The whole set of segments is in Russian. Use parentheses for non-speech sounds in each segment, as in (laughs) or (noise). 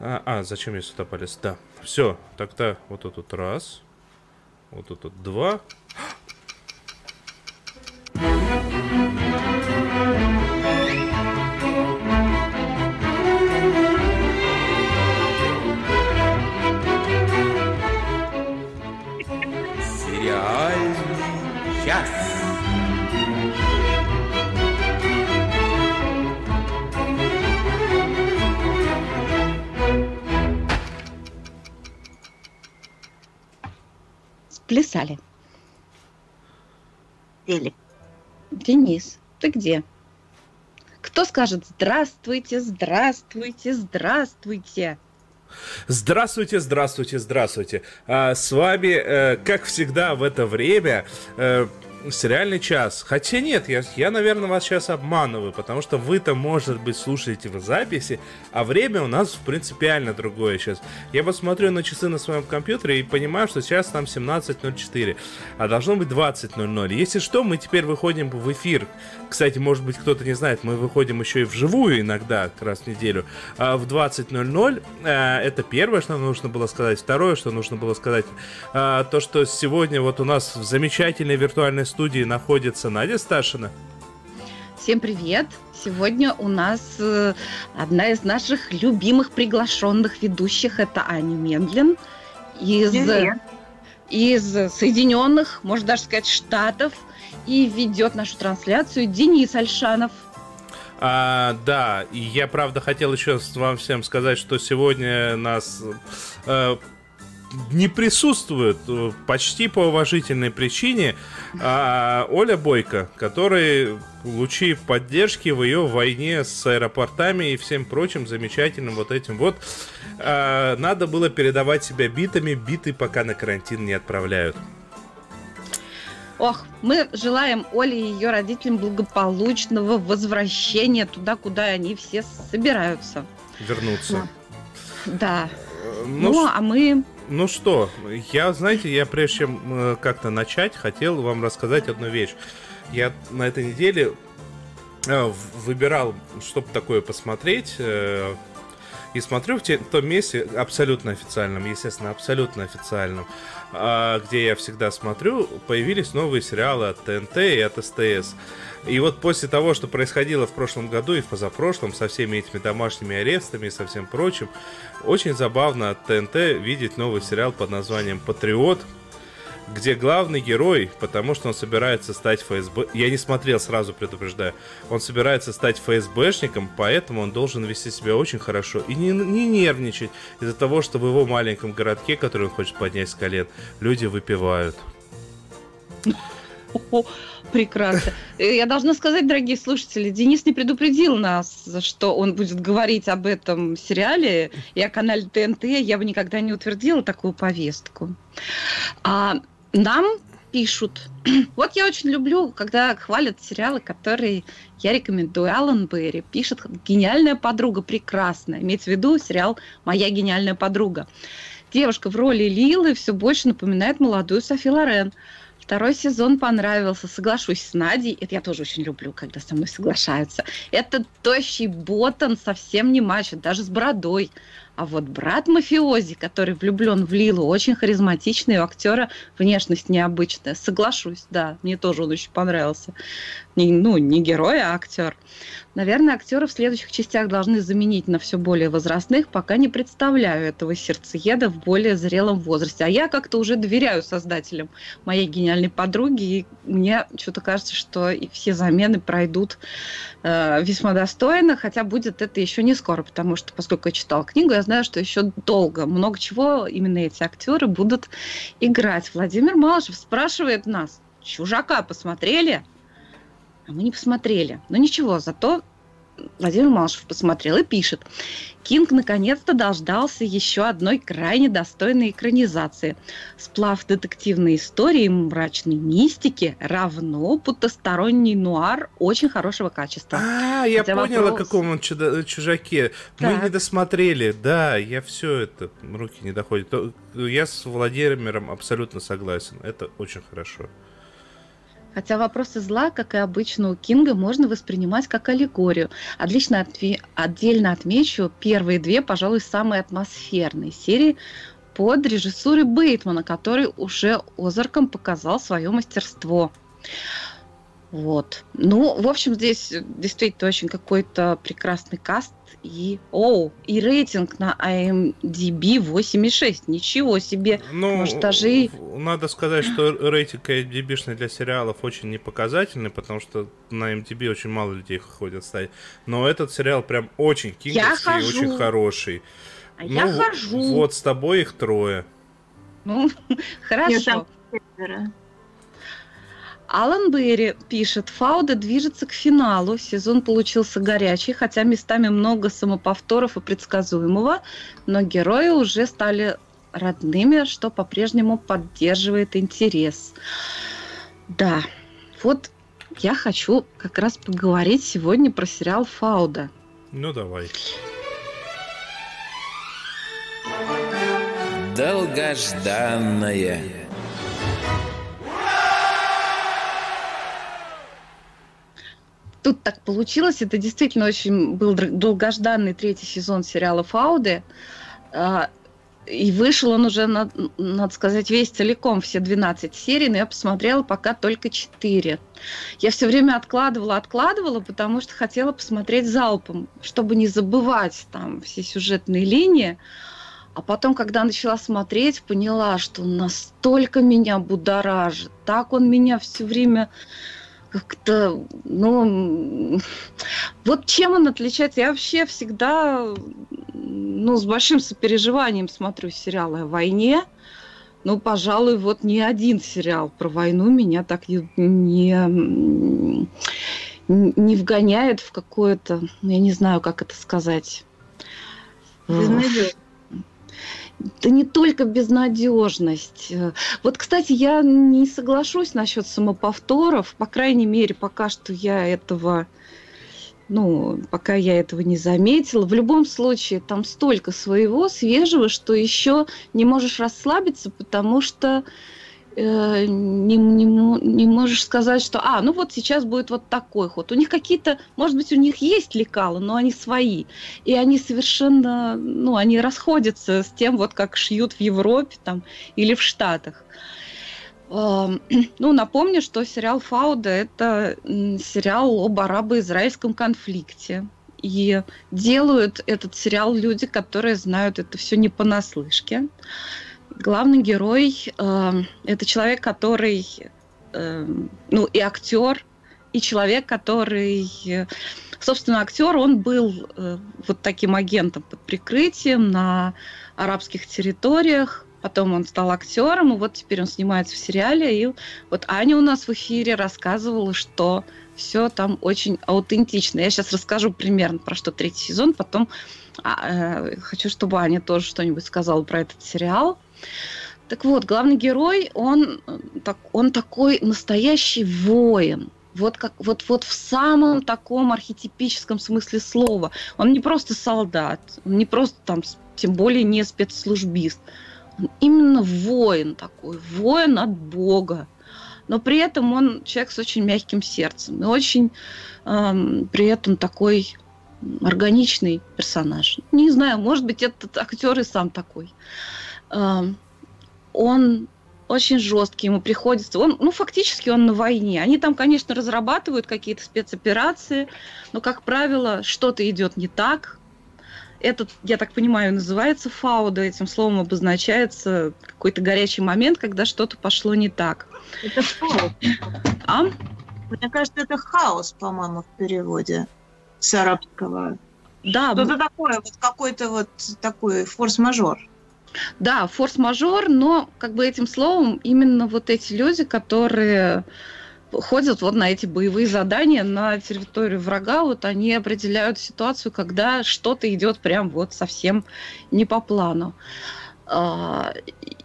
А, а, зачем я сюда полез? Да. Все, тогда вот тут вот раз. Вот тут вот два. Скажет «Здравствуйте, здравствуйте, здравствуйте»? Здравствуйте, здравствуйте, здравствуйте. А, с вами, э, как всегда в это время, э, сериальный час. Хотя нет, я, я, наверное, вас сейчас обманываю, потому что вы-то, может быть, слушаете в записи, а время у нас принципиально другое сейчас. Я посмотрю на часы на своем компьютере и понимаю, что сейчас там 17.04, а должно быть 20.00. Если что, мы теперь выходим в эфир. Кстати, может быть, кто-то не знает, мы выходим еще и вживую иногда, раз в неделю, а в 20.00. А, это первое, что нужно было сказать. Второе, что нужно было сказать, а, то, что сегодня вот у нас в замечательной виртуальной студии находится Надя Сташина. Всем привет! Сегодня у нас э, одна из наших любимых приглашенных ведущих. Это Аня Мендлин из, Привет. из Соединенных, можно даже сказать, Штатов. И ведет нашу трансляцию Денис Альшанов. А, да, и я, правда, хотел еще вам всем сказать, что сегодня нас э, не присутствует э, почти по уважительной причине а, Оля Бойко, который, получив поддержки в ее войне с аэропортами и всем прочим замечательным вот этим вот, а, надо было передавать себя битами, биты пока на карантин не отправляют. Ох, мы желаем Оле и ее родителям благополучного возвращения туда, куда они все собираются. Вернуться. Да. Ну, Ну, а мы Ну что, я, знаете, я прежде чем э, как-то начать, хотел вам рассказать одну вещь. Я на этой неделе э, выбирал, чтобы такое посмотреть, э, и смотрю в, том месте, абсолютно официальном, естественно, абсолютно официальном, где я всегда смотрю, появились новые сериалы от ТНТ и от СТС. И вот после того, что происходило в прошлом году и в позапрошлом, со всеми этими домашними арестами и со всем прочим, очень забавно от ТНТ видеть новый сериал под названием «Патриот», где главный герой, потому что он собирается стать ФСБ... Я не смотрел, сразу предупреждаю. Он собирается стать ФСБшником, поэтому он должен вести себя очень хорошо и не, не нервничать из-за того, что в его маленьком городке, который он хочет поднять с колен, люди выпивают. О, прекрасно. Я должна сказать, дорогие слушатели, Денис не предупредил нас, что он будет говорить об этом сериале и о канале ТНТ. Я бы никогда не утвердила такую повестку. А нам пишут. (clears throat) Вот я очень люблю, когда хвалят сериалы, которые я рекомендую. Алан Берри пишет «Гениальная подруга, прекрасная». Имеется в виду сериал «Моя гениальная подруга». Девушка в роли Лилы все больше напоминает молодую Софи Лорен. Второй сезон понравился, соглашусь с Надей. Это я тоже очень люблю, когда со мной соглашаются. Это тощий ботан совсем не мачо, даже с бородой. А вот брат мафиози, который влюблен в Лилу, очень харизматичный, у актера внешность необычная. Соглашусь, да, мне тоже он очень понравился. Не, ну, не герой, а актер. Наверное, актеры в следующих частях должны заменить на все более возрастных, пока не представляю этого сердцееда в более зрелом возрасте. А я как-то уже доверяю создателям моей гениальной подруги, и мне что-то кажется, что и все замены пройдут э, весьма достойно, хотя будет это еще не скоро, потому что, поскольку я читала книгу, я знаю, что еще долго, много чего именно эти актеры будут играть. Владимир Малышев спрашивает нас, «Чужака посмотрели?» А мы не посмотрели. Но ничего, зато Владимир Малышев посмотрел и пишет. Кинг наконец-то дождался еще одной крайне достойной экранизации. Сплав детективной истории и мрачной мистики равно потусторонний нуар очень хорошего качества. А, я Хотя понял, о вопрос- каком он чуда- чужаке. Мы Так. не досмотрели, да, я все это, руки не доходят. Я с Владимиром абсолютно согласен, это очень хорошо. Хотя вопросы зла, как и обычно у Кинга, можно воспринимать как аллегорию. Отлично отве- отдельно отмечу первые две, пожалуй, самые атмосферные серии под режиссурой Бейтмана, который уже Озарком показал свое мастерство. Вот. Ну, в общем, здесь действительно очень какой-то прекрасный каст. И, о, и рейтинг на IMDb 8,6. Ничего себе. Ну, Может, даже и... Надо сказать, что рейтинг IMDb для сериалов очень непоказательный, потому что на IMDb очень мало людей ходят ставить. Но этот сериал прям очень кинговский и очень хороший. А ну, я хожу. Вот с тобой их трое. Ну, (laughs) хорошо. Нет, Алан Берри пишет, Фауда движется к финалу, сезон получился горячий, хотя местами много самоповторов и предсказуемого, но герои уже стали родными, что по-прежнему поддерживает интерес. Да, вот я хочу как раз поговорить сегодня про сериал Фауда. Ну давай. Долгожданная тут так получилось. Это действительно очень был долгожданный третий сезон сериала «Фауды». А, и вышел он уже, надо сказать, весь целиком, все 12 серий, но я посмотрела пока только 4. Я все время откладывала, откладывала, потому что хотела посмотреть залпом, чтобы не забывать там все сюжетные линии. А потом, когда начала смотреть, поняла, что настолько меня будоражит, так он меня все время как-то, ну, вот чем он отличается? Я вообще всегда, ну, с большим сопереживанием смотрю сериалы о войне. Ну, пожалуй, вот ни один сериал про войну меня так не, не, не вгоняет в какое-то, я не знаю, как это сказать. Безнадежно это не только безнадежность. Вот, кстати, я не соглашусь насчет самоповторов. По крайней мере, пока что я этого ну, пока я этого не заметила. В любом случае, там столько своего свежего, что еще не можешь расслабиться, потому что Э, не, не, не можешь сказать, что, а, ну вот сейчас будет вот такой ход. У них какие-то, может быть, у них есть лекалы, но они свои. И они совершенно, ну, они расходятся с тем, вот как шьют в Европе там или в Штатах. Эм, (clears throat) ну, напомню, что сериал «Фауда» – это сериал об арабо-израильском конфликте. И делают этот сериал люди, которые знают это все не понаслышке главный герой э, это человек, который, э, ну, и актер, и человек, который, собственно, актер, он был э, вот таким агентом под прикрытием на арабских территориях. Потом он стал актером, и вот теперь он снимается в сериале. И вот Аня у нас в эфире рассказывала, что все там очень аутентично. Я сейчас расскажу примерно про что третий сезон, потом а, э, хочу, чтобы Аня тоже что-нибудь сказала про этот сериал. Так вот, главный герой, он, так, он такой настоящий воин. Вот, как, вот, вот в самом таком архетипическом смысле слова. Он не просто солдат, он не просто там, тем более не спецслужбист. Он именно воин такой, воин от Бога. Но при этом он человек с очень мягким сердцем и очень эм, при этом такой органичный персонаж. Не знаю, может быть, этот актер и сам такой он очень жесткий, ему приходится, он, ну, фактически он на войне. Они там, конечно, разрабатывают какие-то спецоперации, но, как правило, что-то идет не так. Это, я так понимаю, называется фауда, этим словом обозначается какой-то горячий момент, когда что-то пошло не так. Это хаос. А? Мне кажется, это хаос, по-моему, в переводе с арабского. Да. Что-то такое, вот какой-то вот такой форс-мажор. Да, форс-мажор, но как бы этим словом именно вот эти люди, которые ходят вот на эти боевые задания на территорию врага, вот они определяют ситуацию, когда что-то идет прям вот совсем не по плану. А,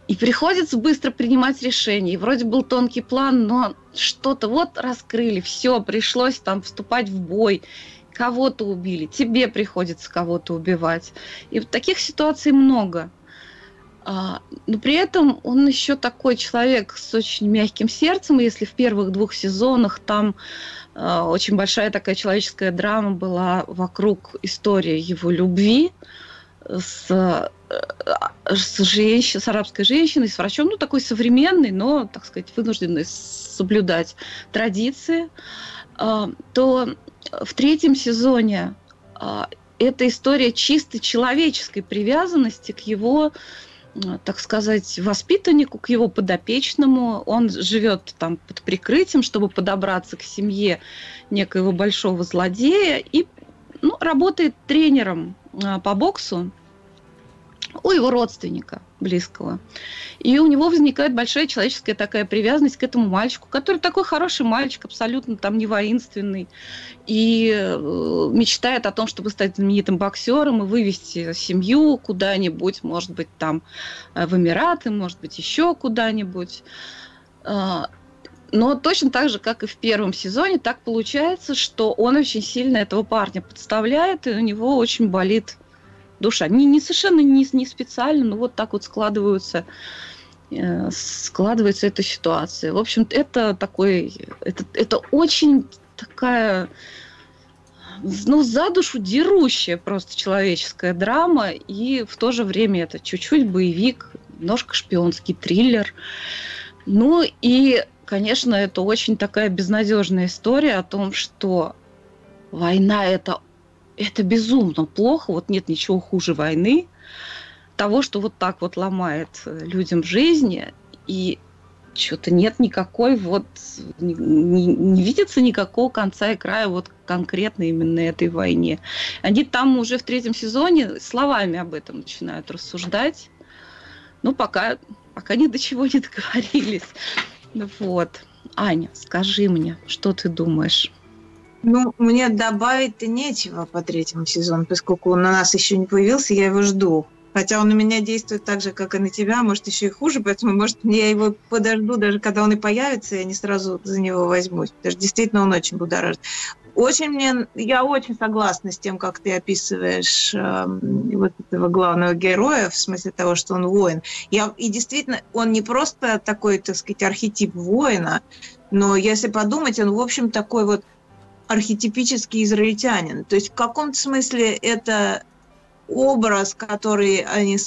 и приходится быстро принимать решения. Вроде был тонкий план, но что-то вот раскрыли, все, пришлось там вступать в бой, кого-то убили, тебе приходится кого-то убивать. И таких ситуаций много. А, но при этом он еще такой человек с очень мягким сердцем. Если в первых двух сезонах там а, очень большая такая человеческая драма была вокруг истории его любви с, э, с, женщин, с арабской женщиной, с врачом, ну такой современный, но, так сказать, вынужденный соблюдать традиции, а, то в третьем сезоне эта история чисто человеческой привязанности к его так сказать, воспитаннику, к его подопечному. Он живет там под прикрытием, чтобы подобраться к семье некоего большого злодея и ну, работает тренером а, по боксу у его родственника близкого. И у него возникает большая человеческая такая привязанность к этому мальчику, который такой хороший мальчик, абсолютно там не воинственный, и э, мечтает о том, чтобы стать знаменитым боксером и вывести семью куда-нибудь, может быть, там э, в Эмираты, может быть, еще куда-нибудь. А, но точно так же, как и в первом сезоне, так получается, что он очень сильно этого парня подставляет, и у него очень болит душа. Не, не совершенно не, не специально, но вот так вот складываются э, складывается эта ситуация. В общем, это такой, это, это очень такая, ну, за душу дерущая просто человеческая драма, и в то же время это чуть-чуть боевик, немножко шпионский триллер. Ну и, конечно, это очень такая безнадежная история о том, что война это это безумно плохо, вот нет ничего хуже войны, того, что вот так вот ломает э, людям жизни, и что-то нет никакой вот, не, не, видится никакого конца и края вот конкретно именно этой войне. Они там уже в третьем сезоне словами об этом начинают рассуждать, ну, пока, пока ни до чего не договорились. Вот. Аня, скажи мне, что ты думаешь? Ну, мне добавить-то нечего по третьему сезону, поскольку он на нас еще не появился, я его жду. Хотя он на меня действует так же, как и на тебя, может, еще и хуже, поэтому, может, я его подожду, даже когда он и появится, я не сразу за него возьмусь. Потому что действительно он очень будоражит. Очень мне, я очень согласна с тем, как ты описываешь э, вот этого главного героя, в смысле того, что он воин. Я, и действительно, он не просто такой, так сказать, архетип воина, но если подумать, он, в общем, такой вот архетипический израильтянин. То есть в каком-то смысле это образ, который они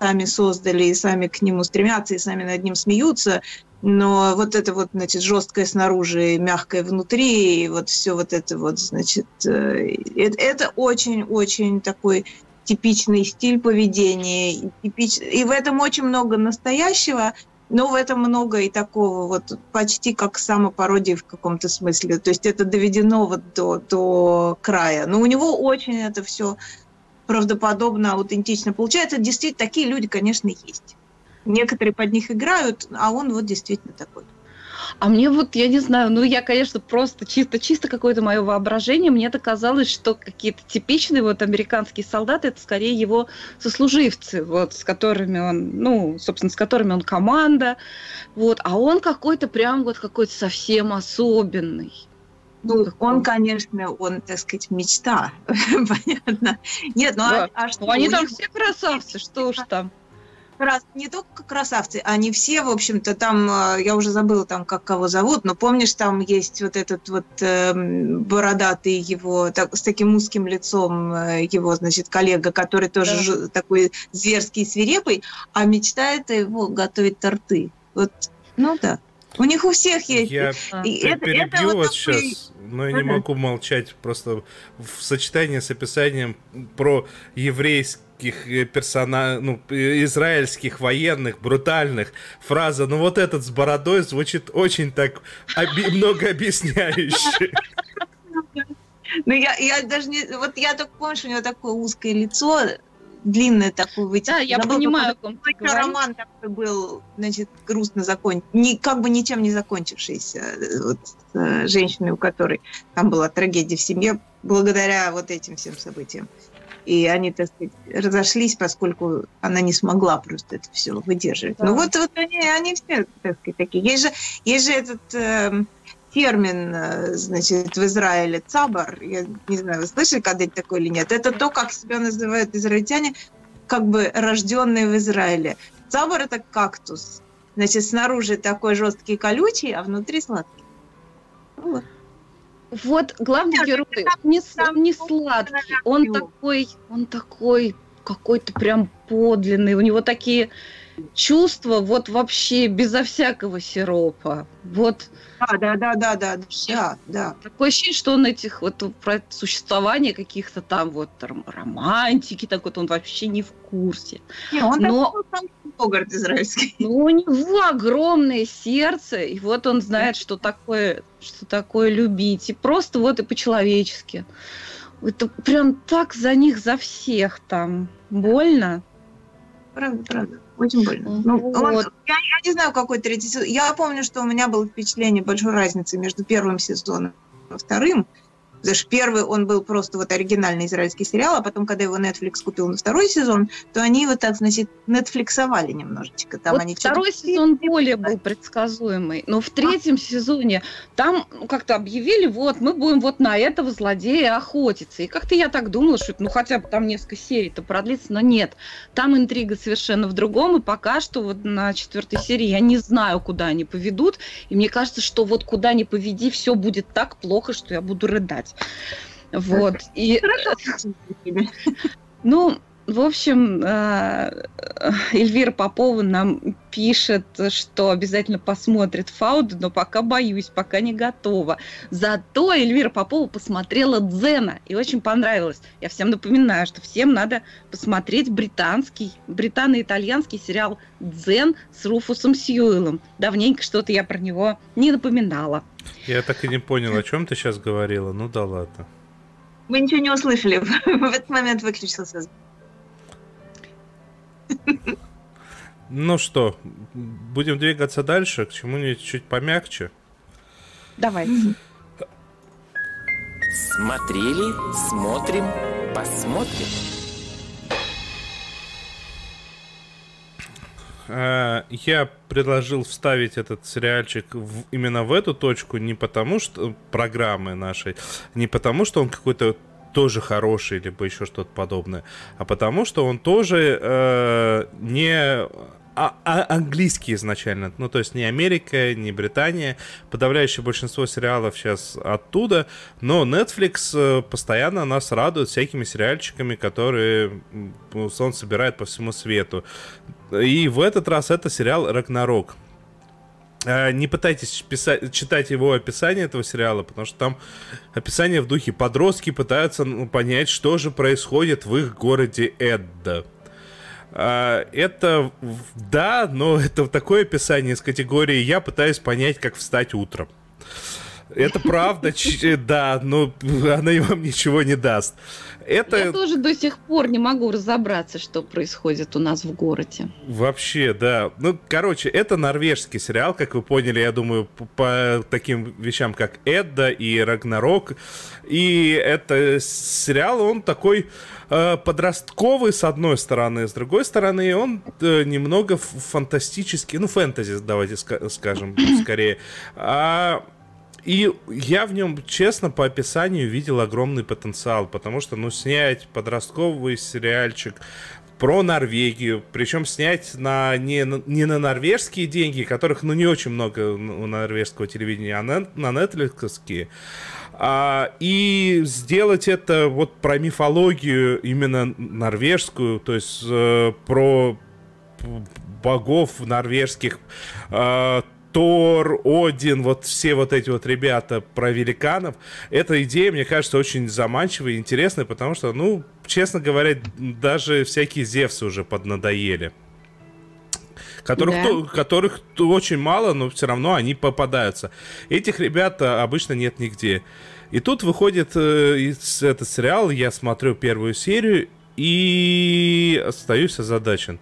сами создали и сами к нему стремятся и сами над ним смеются, но вот это вот, значит, жесткое снаружи, мягкое внутри, и вот все вот это вот, значит, э, это очень-очень такой типичный стиль поведения, типич... и в этом очень много настоящего, но в этом много и такого вот почти как самопародии в каком-то смысле. То есть это доведено вот до, до края. Но у него очень это все правдоподобно, аутентично получается. Действительно, такие люди, конечно, есть. Некоторые под них играют, а он вот действительно такой. А мне вот, я не знаю, ну я, конечно, просто чисто, чисто какое-то мое воображение, мне это казалось, что какие-то типичные вот американские солдаты, это скорее его сослуживцы, вот, с которыми он, ну, собственно, с которыми он команда, вот, а он какой-то прям вот какой-то совсем особенный. Ну, он, конечно, он, так сказать, мечта, (laughs) понятно. Нет, ну да. а, а что? Ну, они там все красавцы, что уж там раз, не только красавцы, они все, в общем-то, там, э, я уже забыла там, как кого зовут, но помнишь, там есть вот этот вот э, бородатый его, так, с таким узким лицом э, его, значит, коллега, который тоже да. ж, такой зверский, свирепый, а мечтает его готовить торты. Вот, ну да. У них у всех есть. Я и это, перебью это вот вас такой... сейчас, но я не могу молчать просто в сочетании с описанием про еврейский израильских э, персона... ну, израильских военных, брутальных, фраза, ну вот этот с бородой звучит очень так оби... многообъясняюще. Ну, я, я даже не... Вот я только помню, что у него такое узкое лицо, длинное такое вытянутое. Да, я понимаю, какой роман такой был, значит, грустно закончен, не, как бы ничем не закончившийся, э, вот, с женщиной, у которой там была трагедия в семье, благодаря вот этим всем событиям. И они, так сказать, разошлись, поскольку она не смогла просто это все выдерживать. Да. Ну вот, вот они, они все, так сказать, такие. Есть же, есть же этот э, термин, значит, в Израиле цабар. Я не знаю, вы слышали когда-нибудь такое или нет. Это то, как себя называют израильтяне, как бы рожденные в Израиле. Сабор это кактус. Значит, снаружи такой жесткий колючий, а внутри сладкий. Вот. Вот главный Нет, герой, он не, он не сладкий, он такой, он такой какой-то прям подлинный, у него такие чувства вот вообще безо всякого сиропа. Вот. Да, да, да, да, да, да, да. Такое ощущение, что он этих вот про существование каких-то там вот романтики, так вот он вообще не в курсе. Не, он Но... такой Богарт израильский. Ну, у него огромное сердце, и вот он знает, что такое, что такое любить. И просто вот и по-человечески. Это прям так за них, за всех там. Больно. Правда, правда. Очень больно. Ну, вот. он, я, я не знаю, какой третий сезон. Я помню, что у меня было впечатление большой разницы между первым сезоном и вторым. Потому что первый он был просто вот оригинальный израильский сериал, а потом, когда его Netflix купил на второй сезон, то они его так, значит, нетфликсовали немножечко. Там вот они второй сезон более был предсказуемый, но в третьем а? сезоне там ну, как-то объявили, вот, мы будем вот на этого злодея охотиться. И как-то я так думала, что ну хотя бы там несколько серий-то продлится, но нет. Там интрига совершенно в другом, и пока что вот на четвертой серии я не знаю, куда они поведут, и мне кажется, что вот куда ни поведи, все будет так плохо, что я буду рыдать. Вот. И, (laughs) ну, в общем, э, Эльвира Попова нам пишет, что обязательно посмотрит Фауду, но пока боюсь, пока не готова. Зато Эльвира Попова посмотрела Дзена и очень понравилось. Я всем напоминаю, что всем надо посмотреть британский, британо-итальянский сериал «Дзен» с Руфусом Сьюэлом. Давненько что-то я про него не напоминала. Я так и не понял, о чем ты сейчас говорила. Ну да ладно. Мы ничего не услышали. (laughs) В этот момент выключился Ну что, будем двигаться дальше к чему-нибудь чуть помягче. Давайте. Смотрели, смотрим, посмотрим. А, я предложил вставить этот сериальчик в, именно в эту точку не потому что программы нашей, не потому что он какой-то тоже хороший, либо еще что-то подобное, а потому что он тоже э, не а, а, английский изначально. Ну, то есть не Америка, не Британия. Подавляющее большинство сериалов сейчас оттуда. Но Netflix э, постоянно нас радует всякими сериальчиками, которые он собирает по всему свету. И в этот раз это сериал «Рагнарок». А, не пытайтесь писать, читать его описание этого сериала, потому что там описание в духе подростки пытаются ну, понять, что же происходит в их городе Эдда. А, это да, но это такое описание из категории «я пытаюсь понять, как встать утром». Это правда, (laughs) да, но она вам ничего не даст. Это... Я тоже до сих пор не могу разобраться, что происходит у нас в городе. Вообще, да. Ну, короче, это норвежский сериал, как вы поняли, я думаю, по таким вещам, как Эдда и Рагнарок. И это сериал, он такой э, подростковый, с одной стороны, с другой стороны, он э, немного фантастический, ну, фэнтези, давайте скажем, (clears throat) скорее. А и я в нем, честно, по описанию видел огромный потенциал, потому что, ну, снять подростковый сериальчик про Норвегию, причем снять на, не, не на норвежские деньги, которых, ну, не очень много у норвежского телевидения, а на, на Netflix, а, и сделать это вот про мифологию именно норвежскую, то есть э, про богов норвежских, э, Тор, Один, вот все вот эти вот ребята про великанов. Эта идея, мне кажется, очень заманчивая и интересная, потому что, ну, честно говоря, даже всякие Зевсы уже поднадоели. Которых, да. то, которых то очень мало, но все равно они попадаются. Этих ребят а, обычно нет нигде. И тут выходит э, этот сериал, я смотрю первую серию и остаюсь озадачен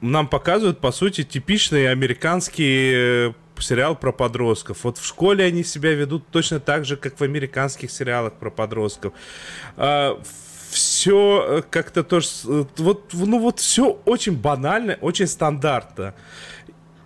нам показывают, по сути, типичный американский э, сериал про подростков. Вот в школе они себя ведут точно так же, как в американских сериалах про подростков. А, все э, как-то тоже... Э, вот, ну вот все очень банально, очень стандартно.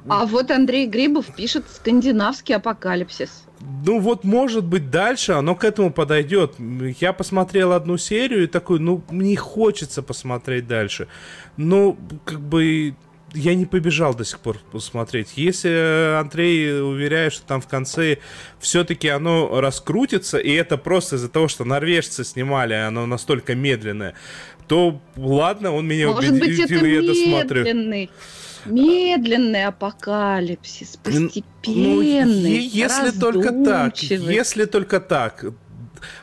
А вот Андрей Грибов пишет скандинавский апокалипсис. Ну вот, может быть, дальше оно к этому подойдет. Я посмотрел одну серию и такой, ну, мне хочется посмотреть дальше. Ну, как бы, я не побежал до сих пор посмотреть. Если Андрей уверяет, что там в конце все-таки оно раскрутится, и это просто из-за того, что норвежцы снимали, оно настолько медленное, то ладно, он меня Может убедил, быть, это я досмотрю. Медленный, апокалипсис, Ну, постепенный, е- если только так, если только так.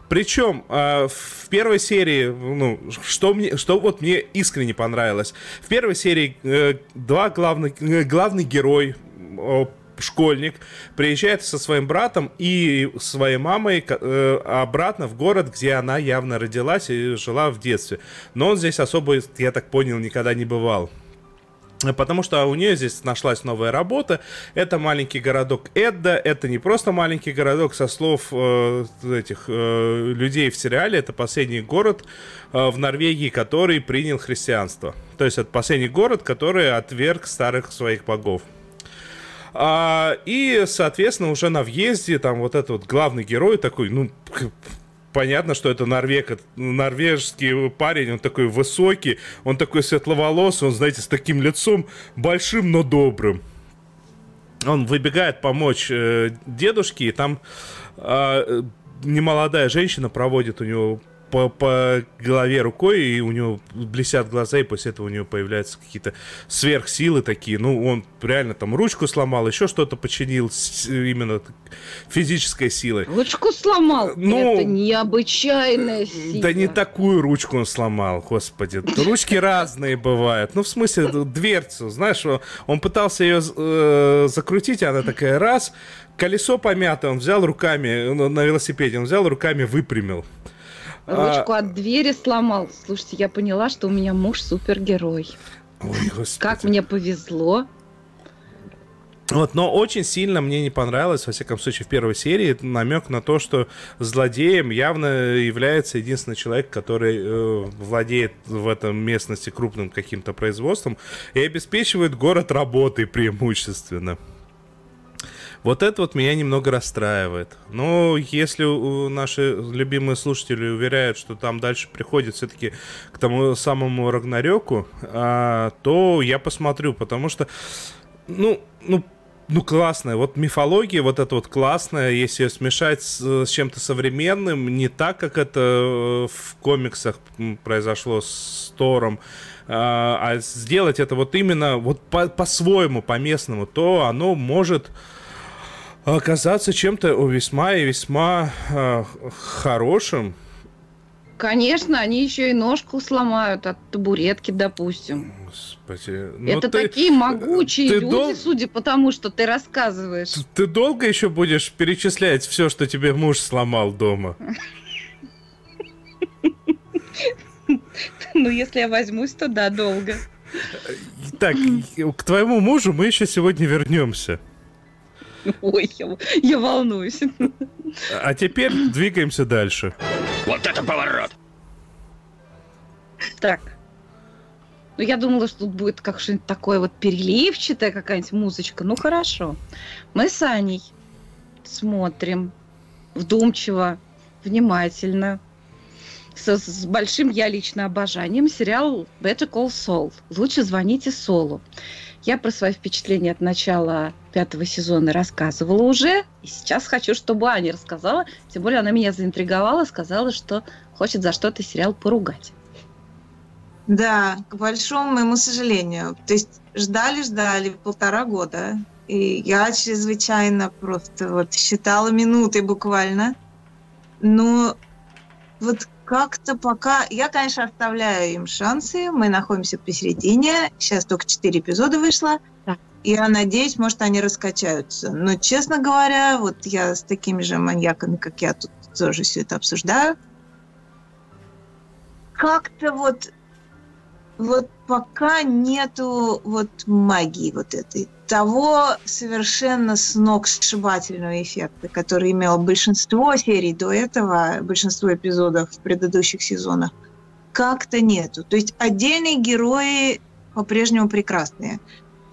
Причем э, в первой серии, ну, что мне, что вот мне искренне понравилось. В первой серии э, два главных, э, главный герой, э, школьник, приезжает со своим братом и своей мамой э, обратно в город, где она явно родилась и жила в детстве. Но он здесь особо, я так понял, никогда не бывал. Потому что у нее здесь нашлась новая работа. Это маленький городок Эдда. Это не просто маленький городок, со слов э, этих э, людей в сериале. Это последний город э, в Норвегии, который принял христианство. То есть это последний город, который отверг старых своих богов. А, и, соответственно, уже на въезде там вот этот вот главный герой такой, ну, понятно, что это норвег, норвежский парень, он такой высокий, он такой светловолосый, он, знаете, с таким лицом большим, но добрым. Он выбегает помочь э, дедушке, и там а, немолодая женщина проводит у него по, по голове рукой, и у него блестят глаза, и после этого у него появляются какие-то сверхсилы такие. Ну, он реально там ручку сломал, еще что-то починил с- именно физической силой. Ручку сломал. Ну, это необычайная сила. Да не такую ручку он сломал, господи. Ручки разные бывают. Ну, в смысле, дверцу, знаешь, он- пытался ее э, закрутить, она такая раз, колесо помято, он взял руками, ну, на велосипеде, он взял руками, выпрямил. А, Ручку от двери сломал. Слушайте, я поняла, что у меня муж супергерой. ой, господи. Как мне повезло. Вот, но очень сильно мне не понравилось, во всяком случае, в первой серии намек на то, что злодеем явно является единственный человек, который э, владеет в этом местности крупным каким-то производством и обеспечивает город работой преимущественно. Вот это вот меня немного расстраивает. Но если наши любимые слушатели уверяют, что там дальше приходит все-таки к тому самому Рагнарёку, а, то я посмотрю, потому что, ну, ну, ну, классная. Вот мифология вот эта вот классная, если ее смешать с, с чем-то современным, не так, как это э, в комиксах произошло с Тором, а а сделать это вот именно вот по- по-своему, по-местному, то оно может оказаться чем-то весьма и весьма э, хорошим. Конечно, они еще и ножку сломают от табуретки, допустим. Господи. ну Это ты- такие могучие ты люди, дол- судя по тому, что ты рассказываешь. Ты долго еще будешь перечислять все, что тебе муж сломал дома? Ну, если я возьмусь, то да, долго. Так, к твоему мужу мы еще сегодня вернемся. (laughs) Ой, я, я волнуюсь. А теперь двигаемся дальше. Вот это поворот! Так. Ну, я думала, что тут будет как что-нибудь такое вот переливчатая какая-нибудь музычка. Ну, хорошо. Мы с Аней смотрим вдумчиво, внимательно, со- с, большим я лично обожанием сериал Better Call Saul. Лучше звоните Солу. Я про свои впечатления от начала пятого сезона рассказывала уже, и сейчас хочу, чтобы Аня рассказала. Тем более она меня заинтриговала, сказала, что хочет за что-то сериал поругать. Да, к большому моему сожалению. То есть ждали-ждали полтора года. И я чрезвычайно просто вот считала минуты буквально. Но вот как-то пока... Я, конечно, оставляю им шансы. Мы находимся посередине. Сейчас только четыре эпизода вышло. Да. Я надеюсь, может, они раскачаются. Но, честно говоря, вот я с такими же маньяками, как я, тут тоже все это обсуждаю. Как-то вот вот пока нету вот магии вот этой, того совершенно сногсшибательного эффекта, который имело большинство серий до этого, большинство эпизодов в предыдущих сезонах, как-то нету. То есть отдельные герои по-прежнему прекрасные.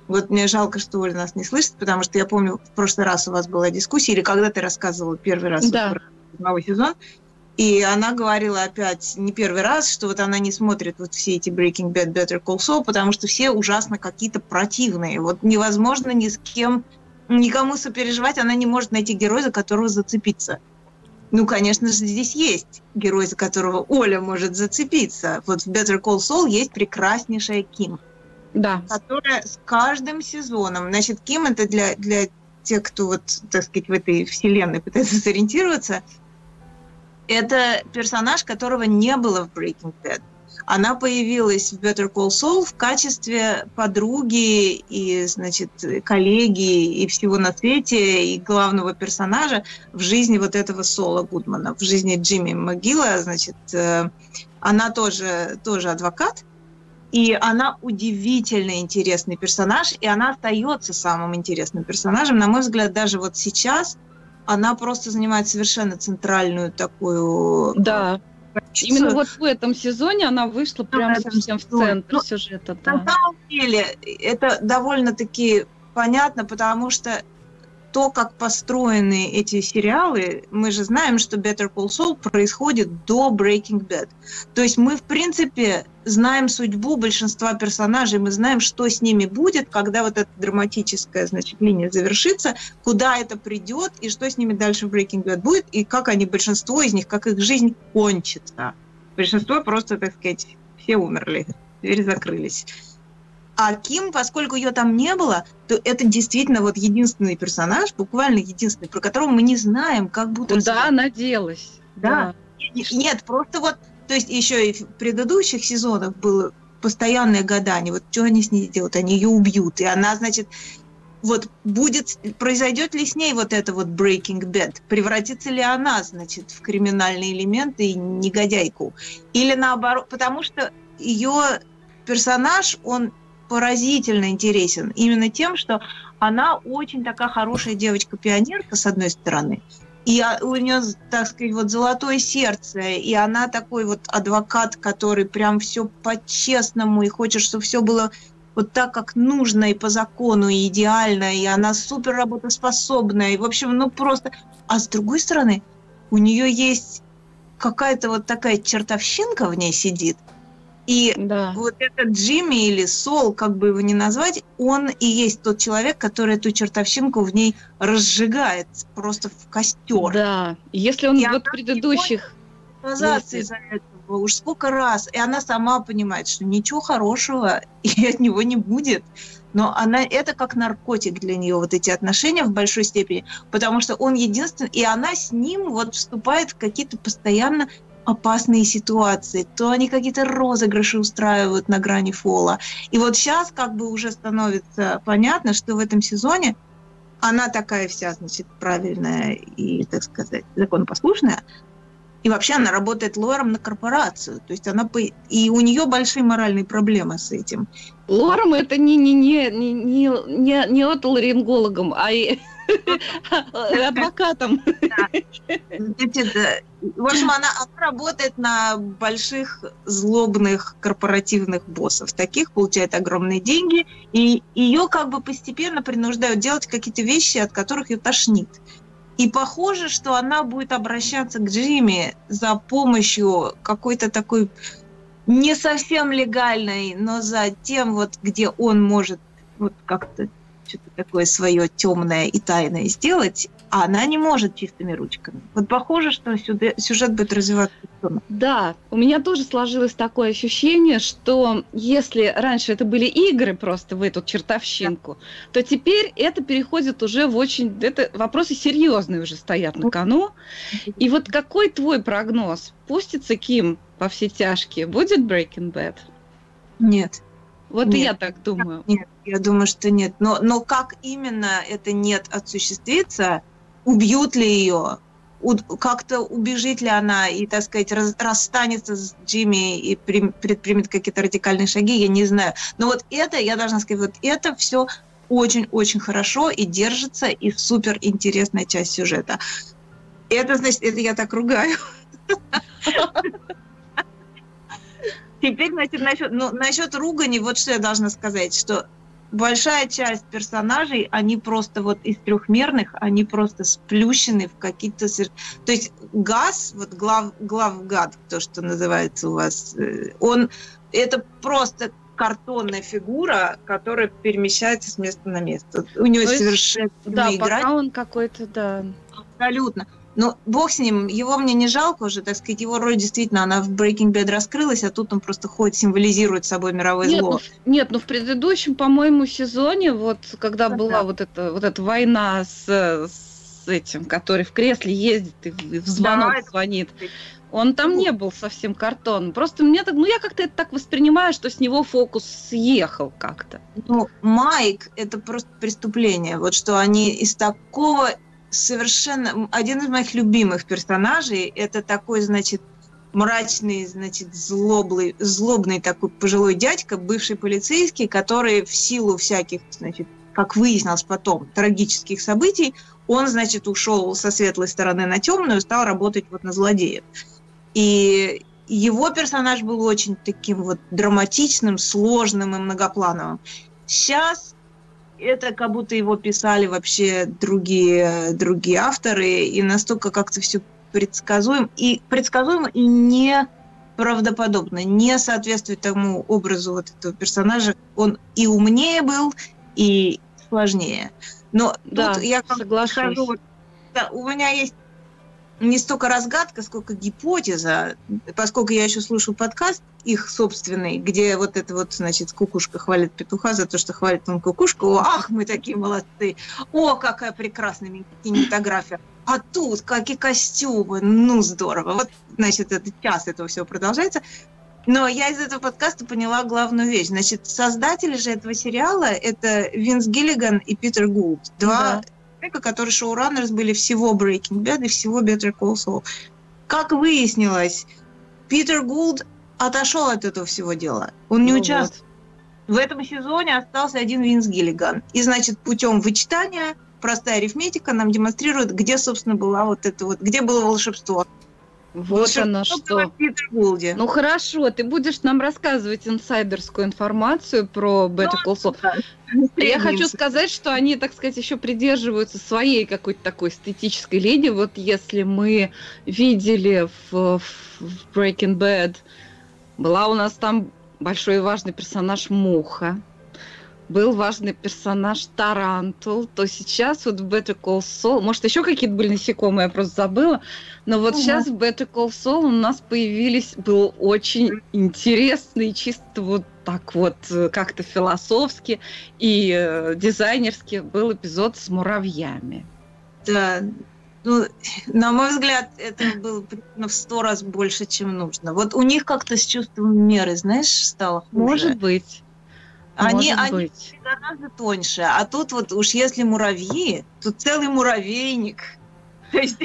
Вот мне жалко, что Оля нас не слышит, потому что я помню, в прошлый раз у вас была дискуссия, или когда ты рассказывала первый раз Да. про новый сезон, И она говорила опять не первый раз, что вот она не смотрит вот все эти Breaking Bad, Better Call Saul, потому что все ужасно какие-то противные. Вот невозможно ни с кем, никому сопереживать, она не может найти героя, за которого зацепиться. Ну, конечно же, здесь есть герой, за которого Оля может зацепиться. Вот в Better Call Saul есть прекраснейшая Ким. Да. Которая с каждым сезоном... Значит, Ким это для, для тех, кто вот, так сказать, в этой вселенной пытается сориентироваться, это персонаж, которого не было в Breaking Bad. Она появилась в Better Call Saul в качестве подруги и, значит, коллеги и всего на свете, и главного персонажа в жизни вот этого Сола Гудмана, в жизни Джимми Могила, значит, э, она тоже, тоже адвокат, и она удивительно интересный персонаж, и она остается самым интересным персонажем. На мой взгляд, даже вот сейчас она просто занимает совершенно центральную такую... Да. Позицию. Именно вот в этом сезоне она вышла прямо совсем в центр ну, сюжета. Да. На самом деле это довольно-таки понятно, потому что то, как построены эти сериалы, мы же знаем, что Better Call Saul происходит до Breaking Bad. То есть мы, в принципе, знаем судьбу большинства персонажей, мы знаем, что с ними будет, когда вот эта драматическая, значит, линия завершится, куда это придет, и что с ними дальше в Breaking Bad будет, и как они, большинство из них, как их жизнь кончится. Большинство просто, так сказать, все умерли, двери закрылись. А Ким, поскольку ее там не было, то это действительно вот единственный персонаж, буквально единственный, про которого мы не знаем, как будто... Куда она делась. Да. да. Нет, просто вот, то есть еще и в предыдущих сезонах было постоянное гадание, вот что они с ней делают, они ее убьют, и она, значит, вот будет, произойдет ли с ней вот это вот breaking bad, превратится ли она, значит, в криминальный элемент и негодяйку, или наоборот, потому что ее персонаж, он поразительно интересен именно тем, что она очень такая хорошая девочка-пионерка, с одной стороны, и у нее, так сказать, вот золотое сердце, и она такой вот адвокат, который прям все по-честному, и хочет, чтобы все было вот так, как нужно, и по закону, и идеально, и она супер работоспособная, и, в общем, ну просто... А с другой стороны, у нее есть какая-то вот такая чертовщинка в ней сидит, и да. вот этот Джимми или Сол, как бы его ни назвать, он и есть тот человек, который эту чертовщинку в ней разжигает просто в костер. Да, если он и вот предыдущих... Из-за этого уж сколько раз. И она сама понимает, что ничего хорошего (laughs) и от него не будет. Но она, это как наркотик для нее, вот эти отношения в большой степени, потому что он единственный, и она с ним вот вступает в какие-то постоянно опасные ситуации, то они какие-то розыгрыши устраивают на грани фола. И вот сейчас как бы уже становится понятно, что в этом сезоне она такая вся, значит, правильная и, так сказать, законопослушная, и вообще она работает лором на корпорацию. То есть она по... и у нее большие моральные проблемы с этим. Лором это не не не не не не, не отоларингологом, а адвокатом. Значит, в общем, она работает на больших злобных корпоративных боссов. Таких получает огромные деньги, и ее как бы постепенно принуждают делать какие-то вещи, от которых ее тошнит. И похоже, что она будет обращаться к Джимми за помощью какой-то такой не совсем легальной, но за тем, вот, где он может вот как-то что-то такое свое темное и тайное сделать, а она не может чистыми ручками. Вот похоже, что сюжет будет развиваться. Да, у меня тоже сложилось такое ощущение, что если раньше это были игры просто в эту чертовщинку, да. то теперь это переходит уже в очень... Это вопросы серьезные уже стоят на кону. И вот какой твой прогноз? Пустится Ким по все тяжкие? Будет Breaking Bad? Нет. Вот нет, я так думаю. Нет, я думаю, что нет. Но, но как именно это нет осуществится, убьют ли ее, как-то убежит ли она и, так сказать, раз, расстанется с Джимми и предпримет какие-то радикальные шаги, я не знаю. Но вот это, я должна сказать, вот это все очень-очень хорошо и держится, и супер интересная часть сюжета. Это, значит, это я так ругаю. (laughs) Теперь, значит, насчет, ну, насчет ругани, вот что я должна сказать, что большая часть персонажей, они просто вот из трехмерных, они просто сплющены в какие-то... То есть газ, вот глав, главгад, то, что называется у вас, э, он... Это просто картонная фигура, которая перемещается с места на место. У него совершенно Да, играть. пока он какой-то, да. Абсолютно. Но бог с ним, его мне не жалко уже, так сказать, его роль действительно, она в Breaking Bad раскрылась, а тут он просто ходит, символизирует собой мировое Нет зло. ну, нет, ну в предыдущем, по-моему, сезоне, вот когда Да, была да. вот эта вот эта война с, с этим, который в кресле ездит и в звонок Да, звонит, он там не был совсем картон. Просто мне так, ну я как-то это так воспринимаю, что с него фокус съехал как-то. Ну, Майк – это просто преступление. Вот что они из такого совершенно... Один из моих любимых персонажей – это такой, значит, мрачный, значит, злоблый, злобный такой пожилой дядька, бывший полицейский, который в силу всяких, значит, как выяснилось потом, трагических событий, он, значит, ушел со светлой стороны на темную, стал работать вот на злодеев. И его персонаж был очень таким вот драматичным, сложным и многоплановым. Сейчас это как будто его писали вообще другие, другие авторы, и настолько как-то все предсказуемо, и предсказуемо, и не правдоподобно, не соответствует тому образу вот этого персонажа. Он и умнее был, и сложнее. Но Да, тут я как соглашусь. вот, да, у меня есть не столько разгадка, сколько гипотеза, поскольку я еще слушаю подкаст их собственный, где вот это вот, значит, кукушка хвалит петуха за то, что хвалит он кукушку. О, ах, мы такие молодцы! О, какая прекрасная кинематография! А тут какие костюмы! Ну, здорово! Вот, значит, этот час этого всего продолжается. Но я из этого подкаста поняла главную вещь. Значит, создатели же этого сериала – это Винс Гиллиган и Питер Гулд. Два Да. Человека, которые шоураннерс были всего Breaking Bad и всего Better Call Saul. Как выяснилось, Питер Гулд отошел от этого всего дела. Он не Ну участвовал. В этом сезоне остался один Винс Гиллиган. И, значит, путем вычитания, простая арифметика нам демонстрирует, где, собственно, была вот это вот, где было волшебство. Вот оно было что. Ну хорошо, ты будешь нам рассказывать инсайдерскую информацию про Better Call Saul. Да. Я хочу сказать, что они, так сказать, еще придерживаются своей какой-то такой эстетической линии. Вот если мы видели в, в Breaking Bad, была у нас там большой и важный персонаж Муха, был важный персонаж Тарантул, то сейчас вот в Better Call Saul, может, еще какие-то были насекомые, я просто забыла, но вот Ага. сейчас в Better Call Saul у нас появились, был очень интересный, чисто вот так вот э, как-то философски и э, дизайнерски был эпизод с муравьями. Да. Ну, на мой взгляд, это было примерно в сто раз больше, чем нужно. Вот у них как-то с чувством меры, знаешь, стало хуже. Может быть. Они, может они быть. гораздо тоньше. А тут вот уж если муравьи, то целый муравейник. (laughs) То есть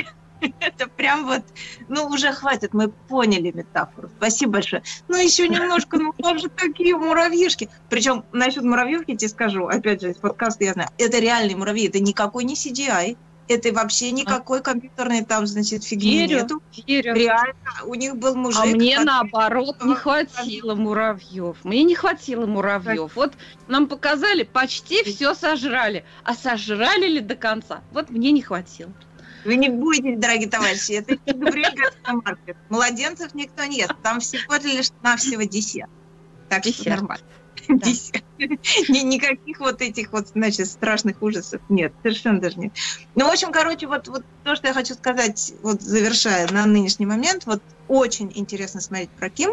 это прям вот, ну уже хватит, мы поняли метафору. Спасибо большое. Ну еще немножко, ну как же такие муравьишки. Причем насчет муравьев я тебе скажу, опять же, из подкаста я знаю, это реальные муравьи, это никакой не CGI. Это вообще никакой компьютерной там, значит, фигни Верю, нету. верю. Реально, у них был мужик. А мне наоборот не хватило муравьев. Мне не хватило муравьев. Вот нам показали, почти все сожрали. А сожрали ли до конца? Вот мне не хватило. Вы не будете, дорогие товарищи, это не Маркет. Младенцев никто не ест. Там всего лишь навсего десерт. Так что Десерт. нормально. Да. (laughs) Никаких вот этих вот, значит, страшных ужасов нет. Совершенно даже нет. Ну, в общем, короче, вот, вот то, что я хочу сказать, вот завершая на нынешний момент, вот очень интересно смотреть про Ким.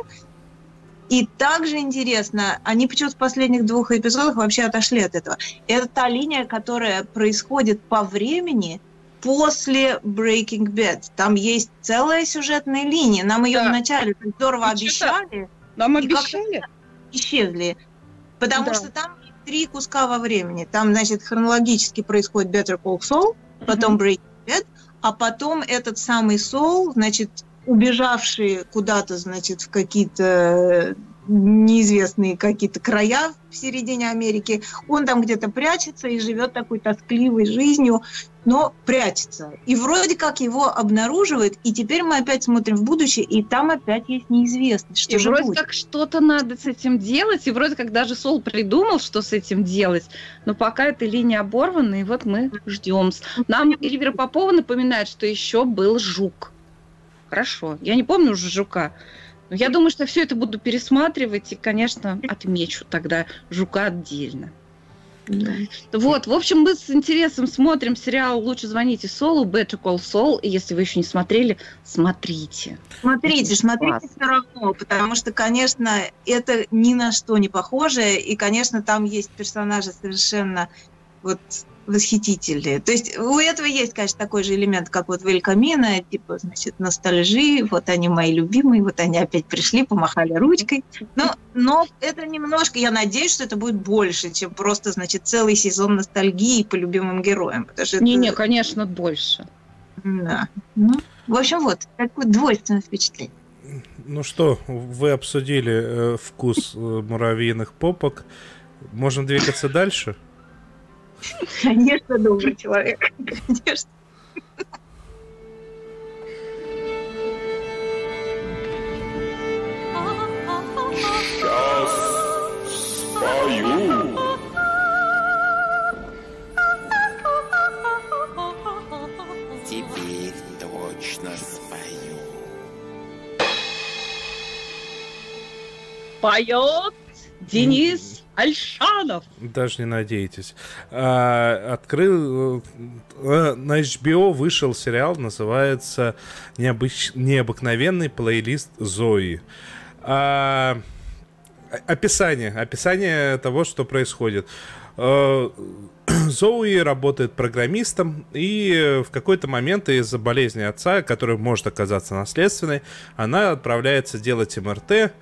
И также интересно, они почему-то в последних двух эпизодах вообще отошли от этого. Это та линия, которая происходит по времени после Breaking Bad. Там есть целая сюжетная линия. Нам ее Да. вначале здорово И обещали, Нам обещали. исчезли. Потому Да. что там три куска во времени. Там, значит, хронологически происходит Better Call Saul, потом Breaking Bad, а потом этот самый Сол, значит, убежавший куда-то, значит, в какие-то неизвестные какие-то края в середине Америки. Он там где-то прячется и живет такой тоскливой жизнью, но прячется. И вроде как его обнаруживают, и теперь мы опять смотрим в будущее, и там опять есть неизвестность, что и же вроде будет. как что-то надо с этим делать, и вроде как даже Сол придумал, что с этим делать, но пока эта линия оборвана, и вот мы ждем. Нам Эльвира Попова напоминает, что еще был жук. Хорошо, я не помню уже жука, но я думаю, что все это буду пересматривать, и, конечно, отмечу тогда жука отдельно. Да. Вот, в общем, мы с интересом смотрим сериал «Лучше звоните Солу», «Better Call Saul», и если вы еще не смотрели, смотрите. Смотрите, смотрите все равно, потому что, конечно, это ни на что не похоже, и, конечно, там есть персонажи совершенно вот восхитительные. То есть у этого есть, конечно, такой же элемент, как вот в Эль Камино, типа, значит, ностальжи, вот они мои любимые, вот они опять пришли, помахали ручкой. Но, но это немножко, я надеюсь, что это будет больше, чем просто, значит, целый сезон ностальгии по любимым героям. что это- Не-не, конечно, больше. Да. Ну, в общем, вот, такое двойственное впечатление. Ну что, вы обсудили э, вкус э, муравьиных попок. Можем двигаться дальше? Конечно, добрый человек. Конечно. Сейчас спою. Теперь точно спою. Поет Денис Альшанов. Даже не надейтесь. А, открыл... э, На HBO вышел сериал, называется «Необыч- «Необыкновенный плейлист Зои». А, Описание. Описание того, что происходит. Э, (clears throat) Зоуи работает программистом, и в какой-то момент из-за болезни отца, которая может оказаться наследственной, она отправляется делать МРТ,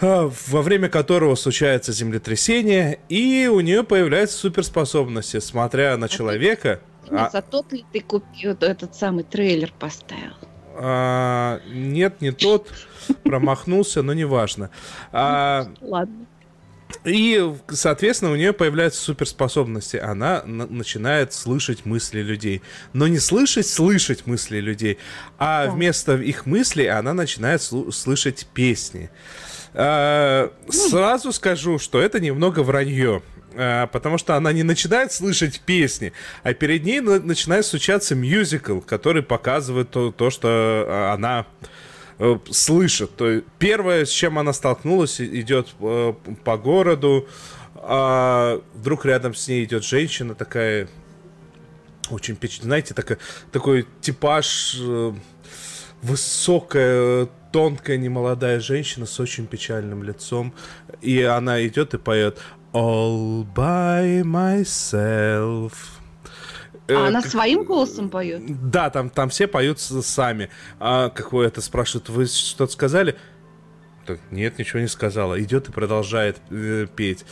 во время которого случается землетрясение, и у нее появляются суперспособности, смотря на человека. а- А тот ли ты купил этот самый трейлер поставил? а, нет, не тот, промахнулся, но неважно. А, Ладно. И, соответственно, у нее появляются суперспособности. Она на- начинает слышать мысли людей. Но не слышать, слышать мысли людей, а Да. вместо их мыслей она начинает слу- слышать песни. А, Сразу скажу, что это немного вранье. А, Потому что она не начинает слышать песни, а перед ней на- начинает случаться мюзикл, который показывает то, то, что а, она э, слышит. То есть первое, с чем она столкнулась, идет э, по городу, а вдруг рядом с ней идет женщина такая очень знаете, такая, такой типаж э, высокая, тонкая, немолодая женщина с очень печальным лицом, и она идет и поет All by myself. Э, А она как- своим голосом поет? да, там, там все поют сами. А какой это спрашивают, вы что-то сказали? Нет, ничего не сказала. Идет и продолжает э, петь.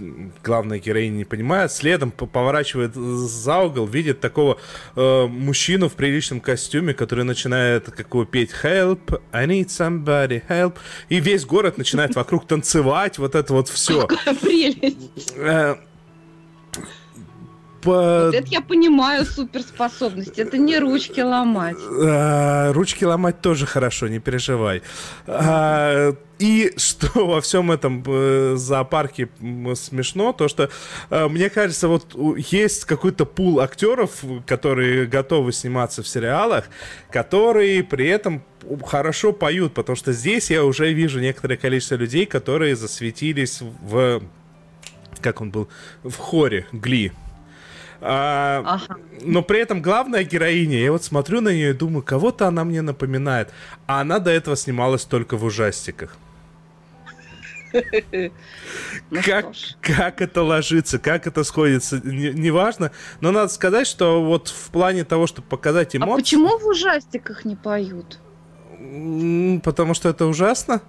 Э, Главная героиня не понимает, следом поворачивает за угол, видит такого э, мужчину в приличном костюме, который начинает какого петь «Help, I need somebody, help», и весь город начинает вокруг танцевать, вот это вот все. Какая прелесть. Вот это я понимаю суперспособность. Это не ручки ломать. А, Ручки ломать тоже хорошо, не переживай. А, И что во всем этом э, зоопарке смешно, то что, э, мне кажется, вот есть какой-то пул актеров, которые готовы сниматься в сериалах, которые при этом хорошо поют, потому что здесь я уже вижу некоторое количество людей, которые засветились в... Как он был? В хоре Гли. А, Ага. но при этом главная героиня, я вот смотрю на нее и думаю, кого-то она мне напоминает. А она до этого снималась только в ужастиках. (laughs) Ну как, как это ложится, как это сходится, не- неважно. Но надо сказать, что вот в плане того, чтобы показать А эмоции... почему в ужастиках не поют? Потому что это ужасно.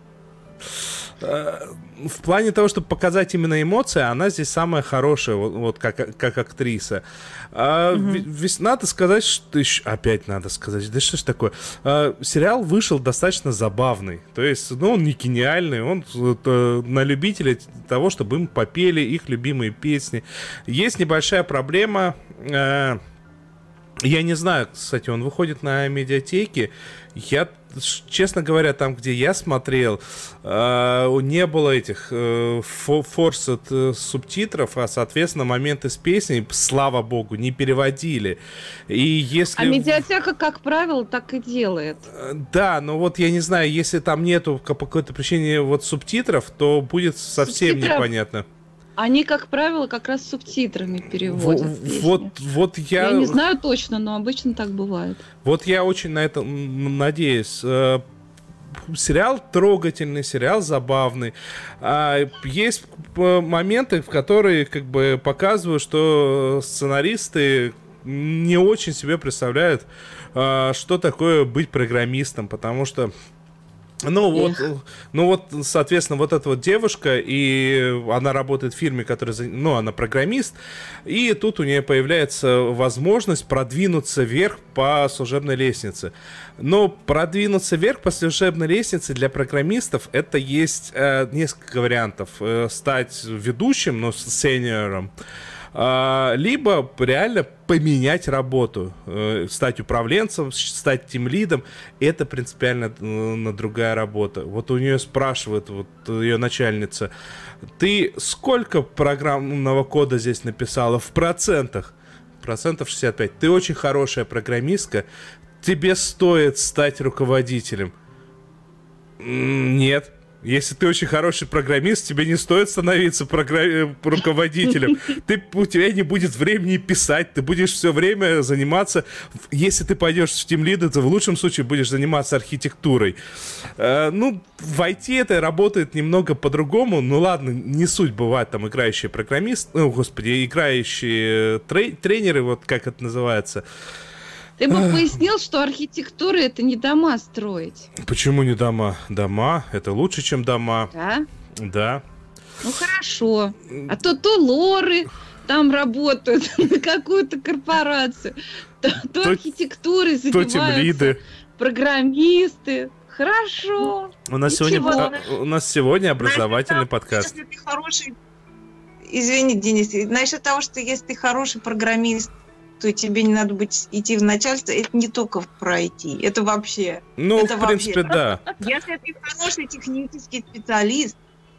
Э, в плане того, чтобы показать именно эмоции, она здесь самая хорошая, вот, вот как, как актриса. А, Мгм. ве- весь- надо сказать, что еще... Опять надо сказать, да что ж такое? А, сериал вышел достаточно забавный. То есть, ну, он не гениальный, он э, на любителя того, чтобы им попели их любимые песни. Есть небольшая проблема... э, я не знаю, кстати, он выходит на медиатеке. Я, честно говоря, там, где я смотрел, э, не было этих э, фо- форсет э, субтитров, а, соответственно, моменты с песней, слава богу, не переводили. И если... А медиатека, как правило, так и делает. Да, но вот я не знаю, если там нету по какой-то причине вот субтитров, то будет совсем Субтитров? непонятно. Они, как правило, как раз субтитрами Во- переводят. песни. вот, вот я... Я не знаю точно, но обычно так бывает. Вот я очень на это надеюсь. Э, Сериал трогательный, сериал забавный. А, Есть п- моменты, в которые как бы показывают, что сценаристы не очень себе представляют, а, что такое быть программистом, потому что ну вот, ну вот, соответственно, вот эта вот девушка, и она работает в фирме, которая, ну, она программист, и тут у нее появляется возможность продвинуться вверх по служебной лестнице. Но продвинуться вверх по служебной лестнице для программистов это есть э, несколько вариантов. Э, стать ведущим, но с сеньором, а, либо реально поменять работу, э, стать управленцем, стать тимлидом, это принципиально э, на другая работа. Вот у нее спрашивает вот ее начальница, ты сколько программного кода здесь написала в процентах? Процентов 65. Ты очень хорошая программистка, тебе стоит стать руководителем. Нет. Если ты очень хороший программист, тебе не стоит становиться програ- э, руководителем. (laughs) Ты, у тебя не будет времени писать, ты будешь все время заниматься... Если ты пойдешь в Team Lead, то в лучшем случае будешь заниматься архитектурой. Э, ну, в IT это работает немного по-другому. Ну ладно, не суть бывает там играющие программисты, ну, господи, играющие трей- тренеры, вот как это называется. Ты бы пояснил, что архитектура это не дома строить. Почему не дома? Дома, это лучше, чем дома, Да? да. Ну хорошо. А то то лоры там работают (laughs) на какую-то корпорацию, то, то То- архитектурой Кто занимаются тимлиды? программисты. Хорошо. У нас, Ничего. сегодня, у нас сегодня образовательный подкаст. Если ты хороший... Извини, Денис, насчет того, что если ты хороший программист, то тебе не надо быть идти в начальство, это не только про IT, это вообще. Ну, Это в принципе, да. Если ты хороший технический специалист,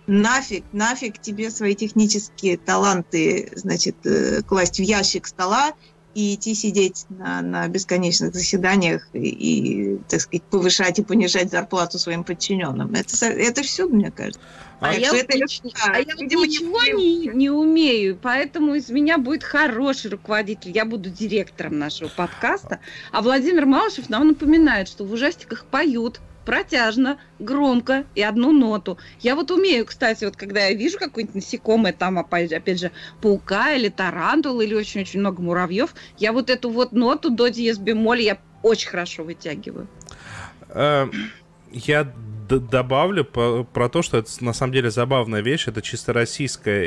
нафиг, нафиг тебе свои технические таланты, значит, э, класть в ящик стола и идти сидеть на, на бесконечных заседаниях и, и, так сказать, повышать и понижать зарплату своим подчиненным. Это, это все, мне кажется. А, Так я, это- нич- а я видимо, ничего не, не умею, поэтому из меня будет хороший руководитель. Я буду директором нашего подкаста. А Владимир Малышев нам напоминает, что в ужастиках поют протяжно, громко и одну ноту. Я вот умею, кстати, вот когда я вижу какое-нибудь насекомое, там, опять, же, паука или тарантул, или очень-очень много муравьев, я вот эту вот ноту до диез бемоль я очень хорошо вытягиваю. Э, Я добавлю по- про то, что это на самом деле забавная вещь. Это чисто российская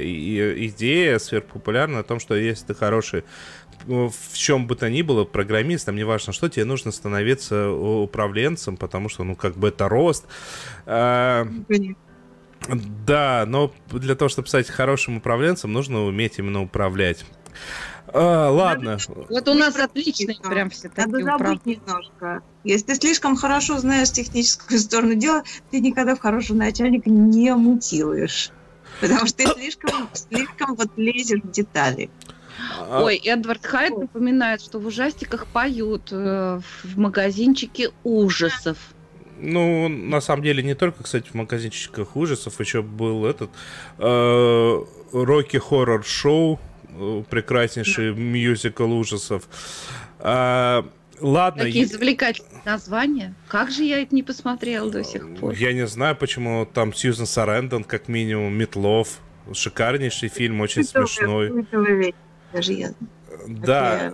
идея, сверхпопулярная, о том, что если ты хороший э, в чем бы то ни было, программист, там неважно что, тебе нужно становиться управленцем, потому что, ну, как бы это рост. Э, Да, но для того, чтобы стать хорошим управленцем, нужно уметь именно управлять. А, ладно. Вот у нас отличные Да. прям все Надо такие забыть управленцы. немножко. Если ты слишком хорошо знаешь техническую сторону дела, ты никогда в хорошего начальника не мутируешь. Потому что ты слишком, слишком вот лезешь в детали. А, Ой, Эдвард Хайт напоминает, что в ужастиках поют э, в магазинчике ужасов. Ну, на самом деле, не только, кстати, в магазинчиках ужасов, еще был этот э, Рокки Хоррор Шоу, прекраснейший мюзикл ужасов. А, ладно, Какие я, завлекательные названия. Как же я это не посмотрела до сих пор? я не знаю, почему там Сьюзен Сарендон, как минимум, Метлов. Шикарнейший фильм, очень смешной. Даже я. Да.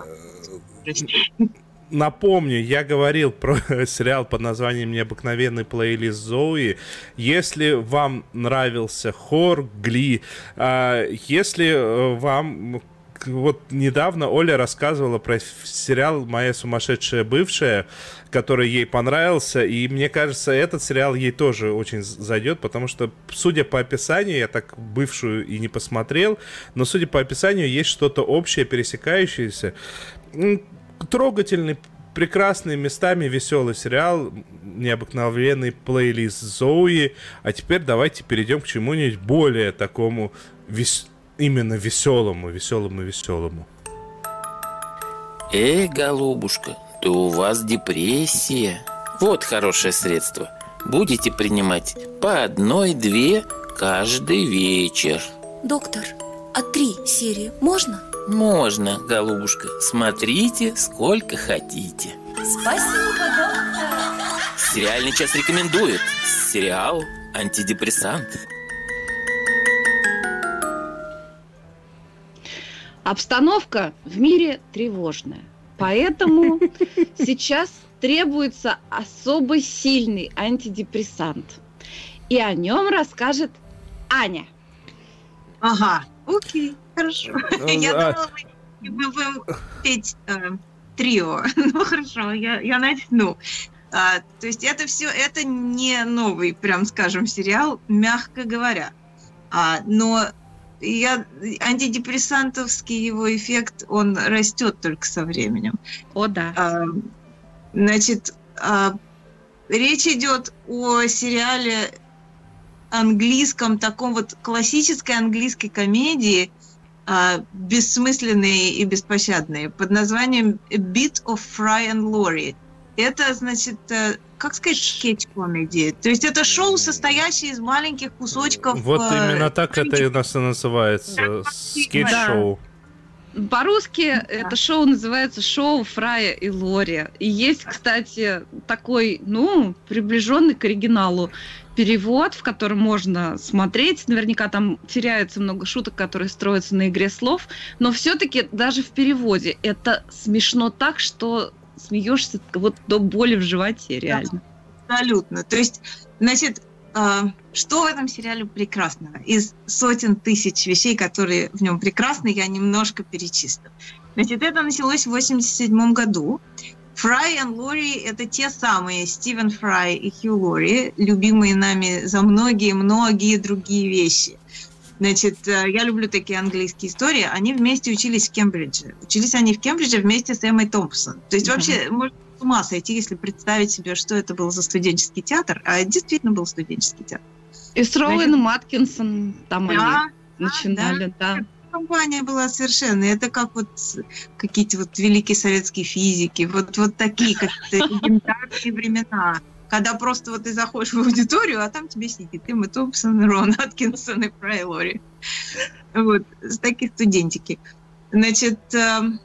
Напомню, я говорил (laughs) про сериал под названием «Необыкновенный плейлист Зои». Если вам нравился хор, Гли, а, если э, вам вот недавно Оля рассказывала про сериал «Моя сумасшедшая бывшая», который ей понравился, и мне кажется, этот сериал ей тоже очень зайдет, потому что, судя по описанию, я так бывшую и не посмотрел, но судя по описанию, есть что-то общее, пересекающееся. Трогательный, прекрасный, местами веселый сериал, необыкновенный плейлист Зои. А теперь давайте перейдем к чему-нибудь более такому вес- именно веселому, веселому, веселому. Эй, голубушка, да у вас депрессия. Вот хорошее средство. Будете принимать по одной-две каждый вечер. Доктор, а три серии можно? Можно, голубушка. Смотрите, сколько хотите. Спасибо, доктор. Сериальный час рекомендует. Сериал «Антидепрессант». Обстановка в мире тревожная. Поэтому (laughs) сейчас требуется особо сильный антидепрессант. И о нем расскажет Аня. Ага, окей, хорошо. (laughs) Я а- думала, мы будем петь э, трио. (laughs) Ну хорошо, я, я начну. А, то есть это все, это не новый, прям скажем, сериал, мягко говоря. А, но я, антидепрессантовский его эффект, он растет только со временем. О, да. А, Значит, а, речь идет о сериале английском, таком вот классической английской комедии, бессмысленные и беспощадные, под названием A Bit of Fry and Laurie. Это, значит, э, как сказать, скетч-комедии. То есть это шоу, состоящее из маленьких кусочков. Вот э, именно так это и нас и называется. Скетч-шоу. По-русски это шоу называется шоу Фрая и Лори. И есть, кстати, такой, ну, приближенный к оригиналу перевод, в котором можно смотреть. Наверняка там теряется много шуток, которые строятся на игре слов. Но все-таки даже в переводе это смешно так, что смеешься вот до боли в животе, реально. Абсолютно. То есть, значит, что в этом сериале прекрасного? Из сотен тысяч вещей, которые в нем прекрасны, я немножко перечислю. Значит, это началось в 87 году. Фрай и Лори – это те самые Стивен Фрай и Хью Лори, любимые нами за многие-многие другие вещи. Значит, э, я люблю такие английские истории. Они вместе учились в Кембридже. Учились они в Кембридже вместе с Эммой Томпсон. То есть Мгм. вообще можно с ума сойти, если представить себе, что это был за студенческий театр. А это действительно был студенческий театр. И с Роуэном Аткинсон там Да, они начинали, да. компания была совершенно. Это как вот какие-то вот великие советские физики, вот, вот такие какие-то легендарные времена. Когда просто вот ты заходишь в аудиторию, а там тебе сидит Эмма Томпсон, Рон Аткинсон и Фрай Лори. Вот, с таких студентики. Значит, эм,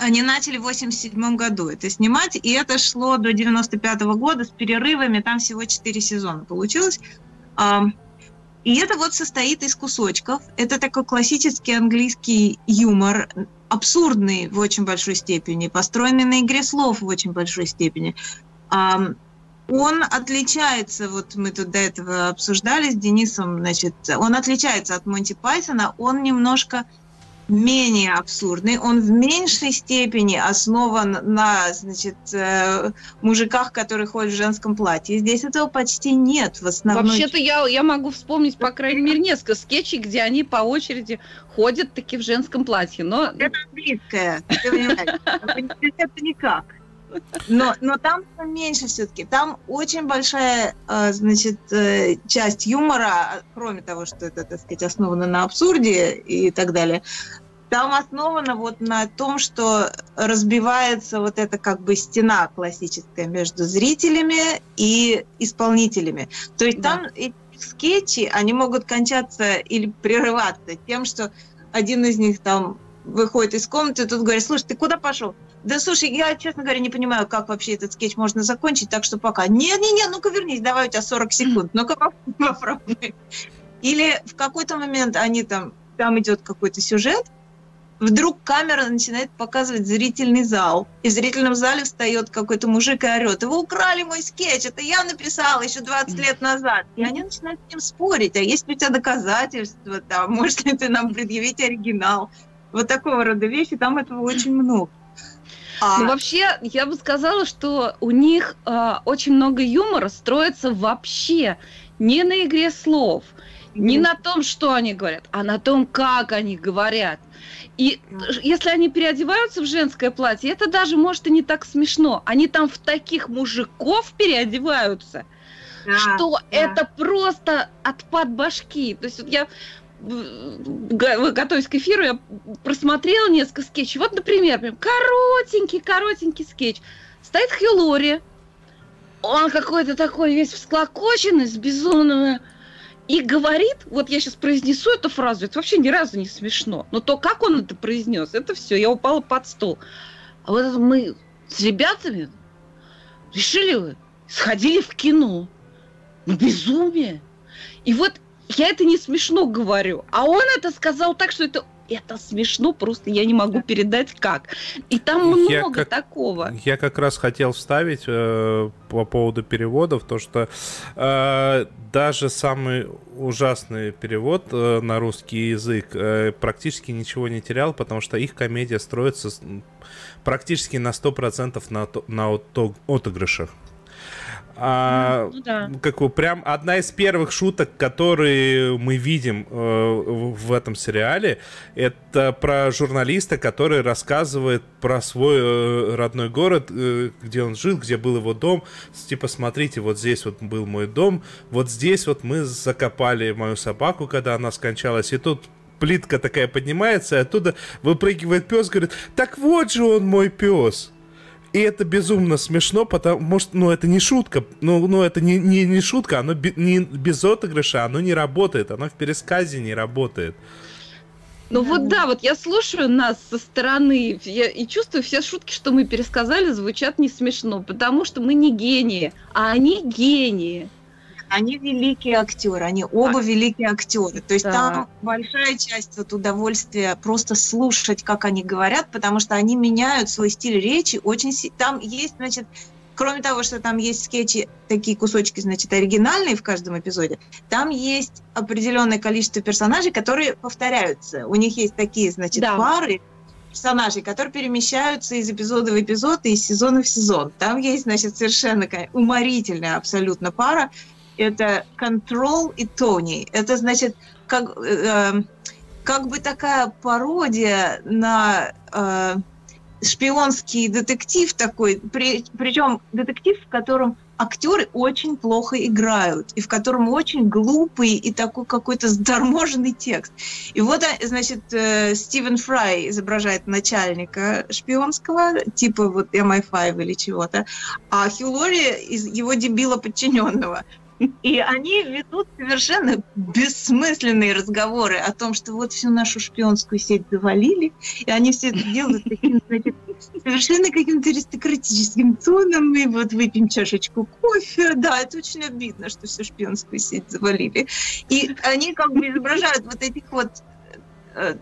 они начали в 87 году это снимать, и это шло до 95 года с перерывами, там всего 4 сезона получилось. И это вот состоит из кусочков. Это такой классический английский юмор, абсурдный в очень большой степени, построенный на игре слов в очень большой степени. Он отличается, вот мы тут до этого обсуждали с Денисом, значит, он отличается от Монти Пайтона, он немножко менее абсурдный, он в меньшей степени основан на, значит, э, мужиках, которые ходят в женском платье. Здесь этого почти нет в основном. Вообще-то я, я могу вспомнить, по крайней мере, несколько скетчей, где они по очереди ходят таки в женском платье. Но Это английское, ты понимаешь, (laughs) это никак. Но, но там меньше все-таки. Там очень большая, э, значит, э, часть юмора, кроме того, что это, так сказать, основано на абсурде и так далее. Там основано вот на том, что разбивается вот эта как бы стена классическая между зрителями и исполнителями. То есть Да. там эти скетчи, они могут кончаться или прерываться тем, что один из них там выходит из комнаты, тут говорит, слушай, ты куда пошел? Да слушай, я, честно говоря, не понимаю, как вообще этот скетч можно закончить, так что пока. Не-не-не, ну-ка вернись, давай у тебя 40 секунд, ну-ка (laughs) попробуй. Или в какой-то момент они там, там идет какой-то сюжет, вдруг камера начинает показывать зрительный зал. И в зрительном зале встает какой-то мужик и орет, вы украли мой скетч, это я написала еще 20 лет назад. И они начинают с ним спорить, а есть ли у тебя доказательства, там, (laughs) может ли ты нам предъявить оригинал. Вот такого рода вещи, там этого очень много. А... Ну, вообще, я бы сказала, что у них э, очень много юмора строится вообще не на игре слов, не на том, что они говорят, а на том, как они говорят. И если они переодеваются в женское платье, это даже может и не так смешно. Они там в таких мужиков переодеваются, да, что да. это просто отпад башки. То есть вот я готовясь к эфиру, я просмотрела несколько скетчей. Вот, например, коротенький, коротенький скетч. Стоит Хью Лори. Он какой-то такой весь всклокоченный, с безумным... И говорит, вот я сейчас произнесу эту фразу, это вообще ни разу не смешно. Но то, как он это произнес, это все, я упала под стол. А вот это мы с ребятами решили, сходили в кино. Безумие. И вот я это не смешно говорю, а он это сказал так, что это это смешно, просто я не могу передать как. И там много я как, такого. Я как раз хотел вставить э, по поводу переводов, то что э, даже самый ужасный перевод э, на русский язык э, практически ничего не терял, потому что их комедия строится практически на 100% на, на отыгрышах. А, ну, да. Как бы прям одна из первых шуток, которые мы видим э, в этом сериале, это про журналиста, который рассказывает про свой э, родной город, э, где он жил, где был его дом. Типа, смотрите, вот здесь вот был мой дом, вот здесь вот мы закопали мою собаку, когда она скончалась, и тут плитка такая поднимается, и оттуда выпрыгивает пес, говорит, так вот же он мой пес. И это безумно смешно, потому что, ну, это не шутка, ну, ну это не, не, не шутка, оно би, не без отыгрыша, оно не работает, оно в пересказе не работает. Ну да. вот да, вот я слушаю нас со стороны я, и чувствую, все шутки, что мы пересказали, звучат не смешно, потому что мы не гении, а они гении. Они великие актеры, они оба великие актеры. То есть да. там большая часть вот удовольствия просто слушать, как они говорят, потому что они меняют свой стиль речи очень. Там есть, значит, кроме того, что там есть скетчи, такие кусочки, значит, оригинальные в каждом эпизоде, там есть определенное количество персонажей, которые повторяются. У них есть такие, значит, да. пары, персонажей, которые перемещаются из эпизода в эпизод и из сезона в сезон. Там есть, значит, совершенно уморительная абсолютно пара это Control и Тони. Это значит, как, э, эм, как бы такая пародия на э, шпионский детектив такой, при, причем детектив, в котором актеры очень плохо играют, и в котором очень глупый и такой какой-то заторможенный текст. И вот, э, значит, э, Стивен Фрай изображает начальника шпионского, типа вот MI5 или чего-то, а Хью Лори из его дебила подчиненного. (laughs) И они ведут совершенно бессмысленные разговоры о том, что вот всю нашу шпионскую сеть завалили, и они все это делают таким, значит, совершенно каким-то аристократическим тоном, и вот выпьем чашечку кофе. Да, это очень обидно, что всю шпионскую сеть завалили. И они как бы изображают вот этих вот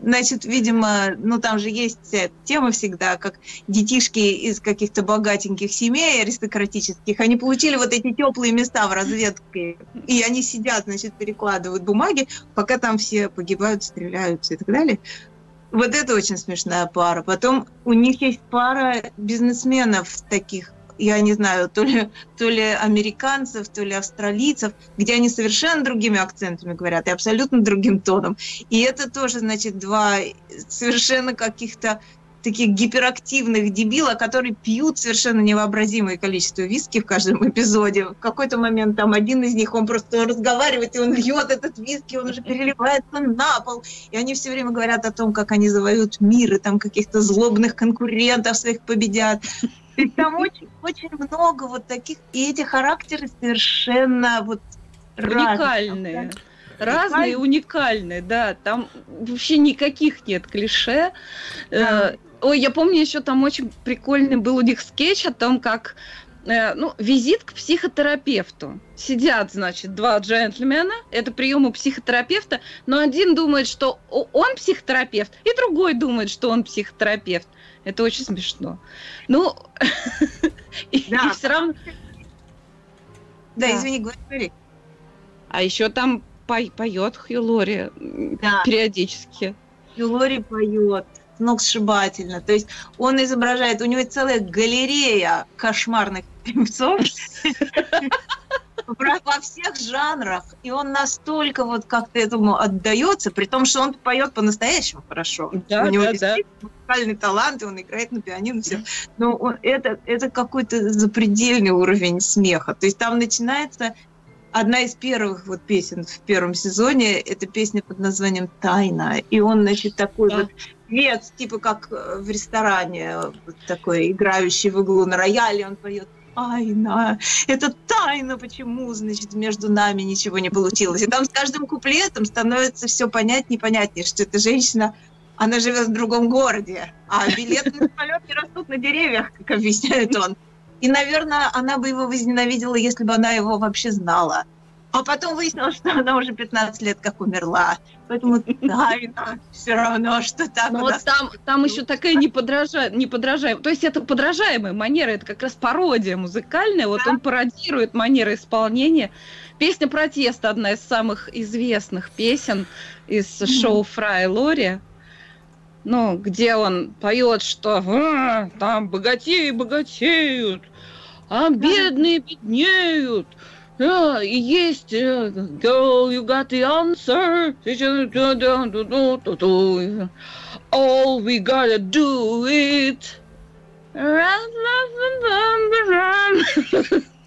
значит, видимо, ну там же есть тема всегда, как детишки из каких-то богатеньких семей аристократических, они получили вот эти теплые места в разведке, и они сидят, значит, перекладывают бумаги, пока там все погибают, стреляются и так далее. Вот это очень смешная пара. Потом у них есть пара бизнесменов таких я не знаю, то ли, то ли американцев, то ли австралийцев, где они совершенно другими акцентами говорят и абсолютно другим тоном. И это тоже, значит, два совершенно каких-то таких гиперактивных дебила, которые пьют совершенно невообразимое количество виски в каждом эпизоде. В какой-то момент там один из них, он просто разговаривает, и он льет этот виски, он уже переливается на пол. И они все время говорят о том, как они завоюют мир, и там каких-то злобных конкурентов своих победят. То есть там очень, очень много вот таких, и эти характеры совершенно вот уникальные. Разные, разные уникальные, да. Там вообще никаких нет клише. Да. Э, ой, я помню еще там очень прикольный был у них скетч о том, как э, ну, визит к психотерапевту. Сидят, значит, два джентльмена, это прием у психотерапевта, но один думает, что он психотерапевт, и другой думает, что он психотерапевт. Это очень смешно. Ну, (laughs) и все равно... Да, извини, говори. А еще там поет Хью Лори периодически. И Лори поет сногсшибательно. То есть он изображает, у него целая галерея кошмарных певцов (laughs) во всех жанрах. И он настолько вот как-то этому отдается, при том, что он поет по-настоящему хорошо. Да, у него да, да. музыкальный талант, и он играет на пианино, все. Но он- это, это какой-то запредельный уровень смеха. То есть там начинается одна из первых вот песен в первом сезоне, это песня под названием «Тайна». И он, значит, такой Да. вот певец, типа как э, в ресторане, вот такой играющий в углу на рояле, он поет тайна, это тайна, почему, значит, между нами ничего не получилось. И там с каждым куплетом становится все понятнее и понятнее, что эта женщина, она живет в другом городе, а билеты на самолет не растут на деревьях, как объясняет он. И, наверное, она бы его возненавидела, если бы она его вообще знала. А потом выяснилось, что она уже 15 лет как умерла. Поэтому тайна все равно, что так Но у вот там, там еще такая неподража... неподражаемая. То есть это подражаемая манера, это как раз пародия музыкальная. Вот он пародирует манеры исполнения. Песня протеста одна из самых известных песен из шоу Фрай Лори. Ну, где он поет, что «А, там богатеи богатеют, а бедные беднеют. Oh, yes, uh, girl, you got the answer. All we gotta do it. (laughs)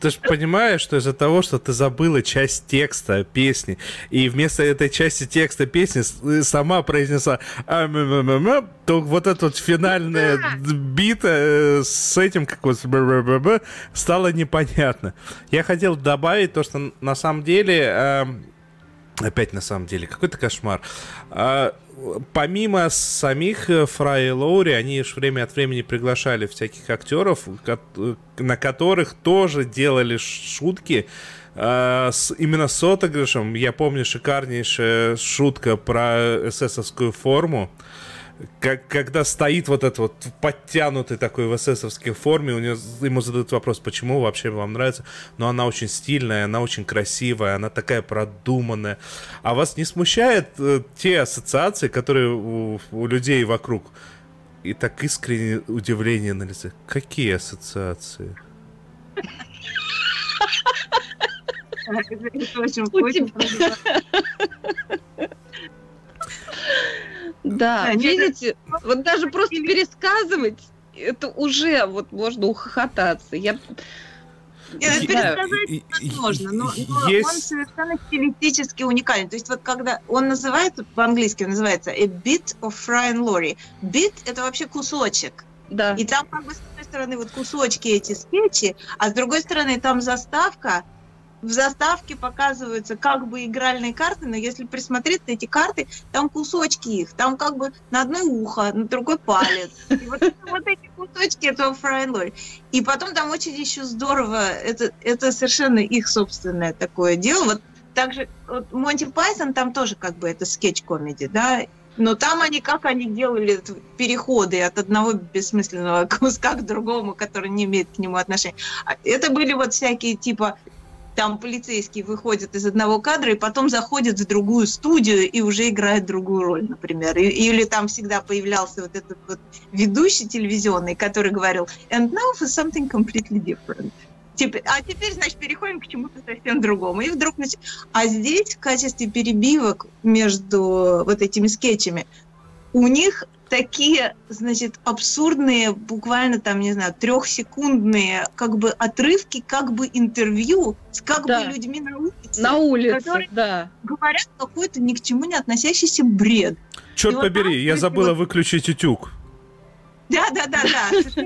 Ты же понимаешь, что из-за того, что ты забыла часть текста песни, и вместо этой части текста песни э, сама произнесла то вот эта вот финальная бита э, с этим как вот стало непонятно. Я хотел добавить то, что на самом деле эм, Опять на самом деле, какой-то кошмар. Помимо самих э, Фрай и Лоури, они ж время от времени приглашали всяких актеров, э, на которых тоже делали шутки. а, с, именно с отыгрышем. Я помню шикарнейшая шутка про эсэсовскую форму. Как, когда стоит вот этот вот подтянутый такой в эсэсовской форме, у него, ему задают вопрос, почему вообще вам нравится. Но она очень стильная, она очень красивая, она такая продуманная. А вас не смущает э, те ассоциации, которые у, у людей вокруг? И так искреннее удивление на лице. Какие ассоциации? Это очень У очень тебя- Да, Да, нет, видите, вот даже просто пересказывать, это уже вот можно ухохотаться. Я Нет, Не это знаю. пересказать возможно, но, но он есть- совершенно стилистически уникален. То есть вот когда он называет, по-английски он называется a bit of Fry and Laurie. Bit — это вообще кусочек. да. И там как бы с одной стороны вот кусочки эти скетчи, а с другой стороны там заставка. В заставке показываются как бы игральные карты, но если присмотреться эти карты, там кусочки их, там как бы на одно ухо, на другой палец. И вот, вот эти кусочки этого Laurie. И потом там очень еще здорово, это, это совершенно их собственное такое дело. Вот также вот Монти Пайсон там тоже как бы это скетч-комедия, да, но там они, как они делали переходы от одного бессмысленного (laughs) куска к другому, который не имеет к нему отношения. А Это были вот всякие типа там полицейский выходит из одного кадра и потом заходит в другую студию и уже играет другую роль, например. Или там всегда появлялся вот этот вот ведущий телевизионный, который говорил «And now for something completely different». А теперь, значит, переходим к чему-то совсем другому. И вдруг... нач- А здесь в качестве перебивок между вот этими скетчами у них такие, значит, абсурдные, буквально там, не знаю, трехсекундные как бы отрывки, как бы интервью с как Да. бы людьми на улице. На улице, который- да. Говорят какой-то ни к чему не относящийся бред. Черт И вот побери, там, я забыла вот- выключить утюг. Да, да, да, да.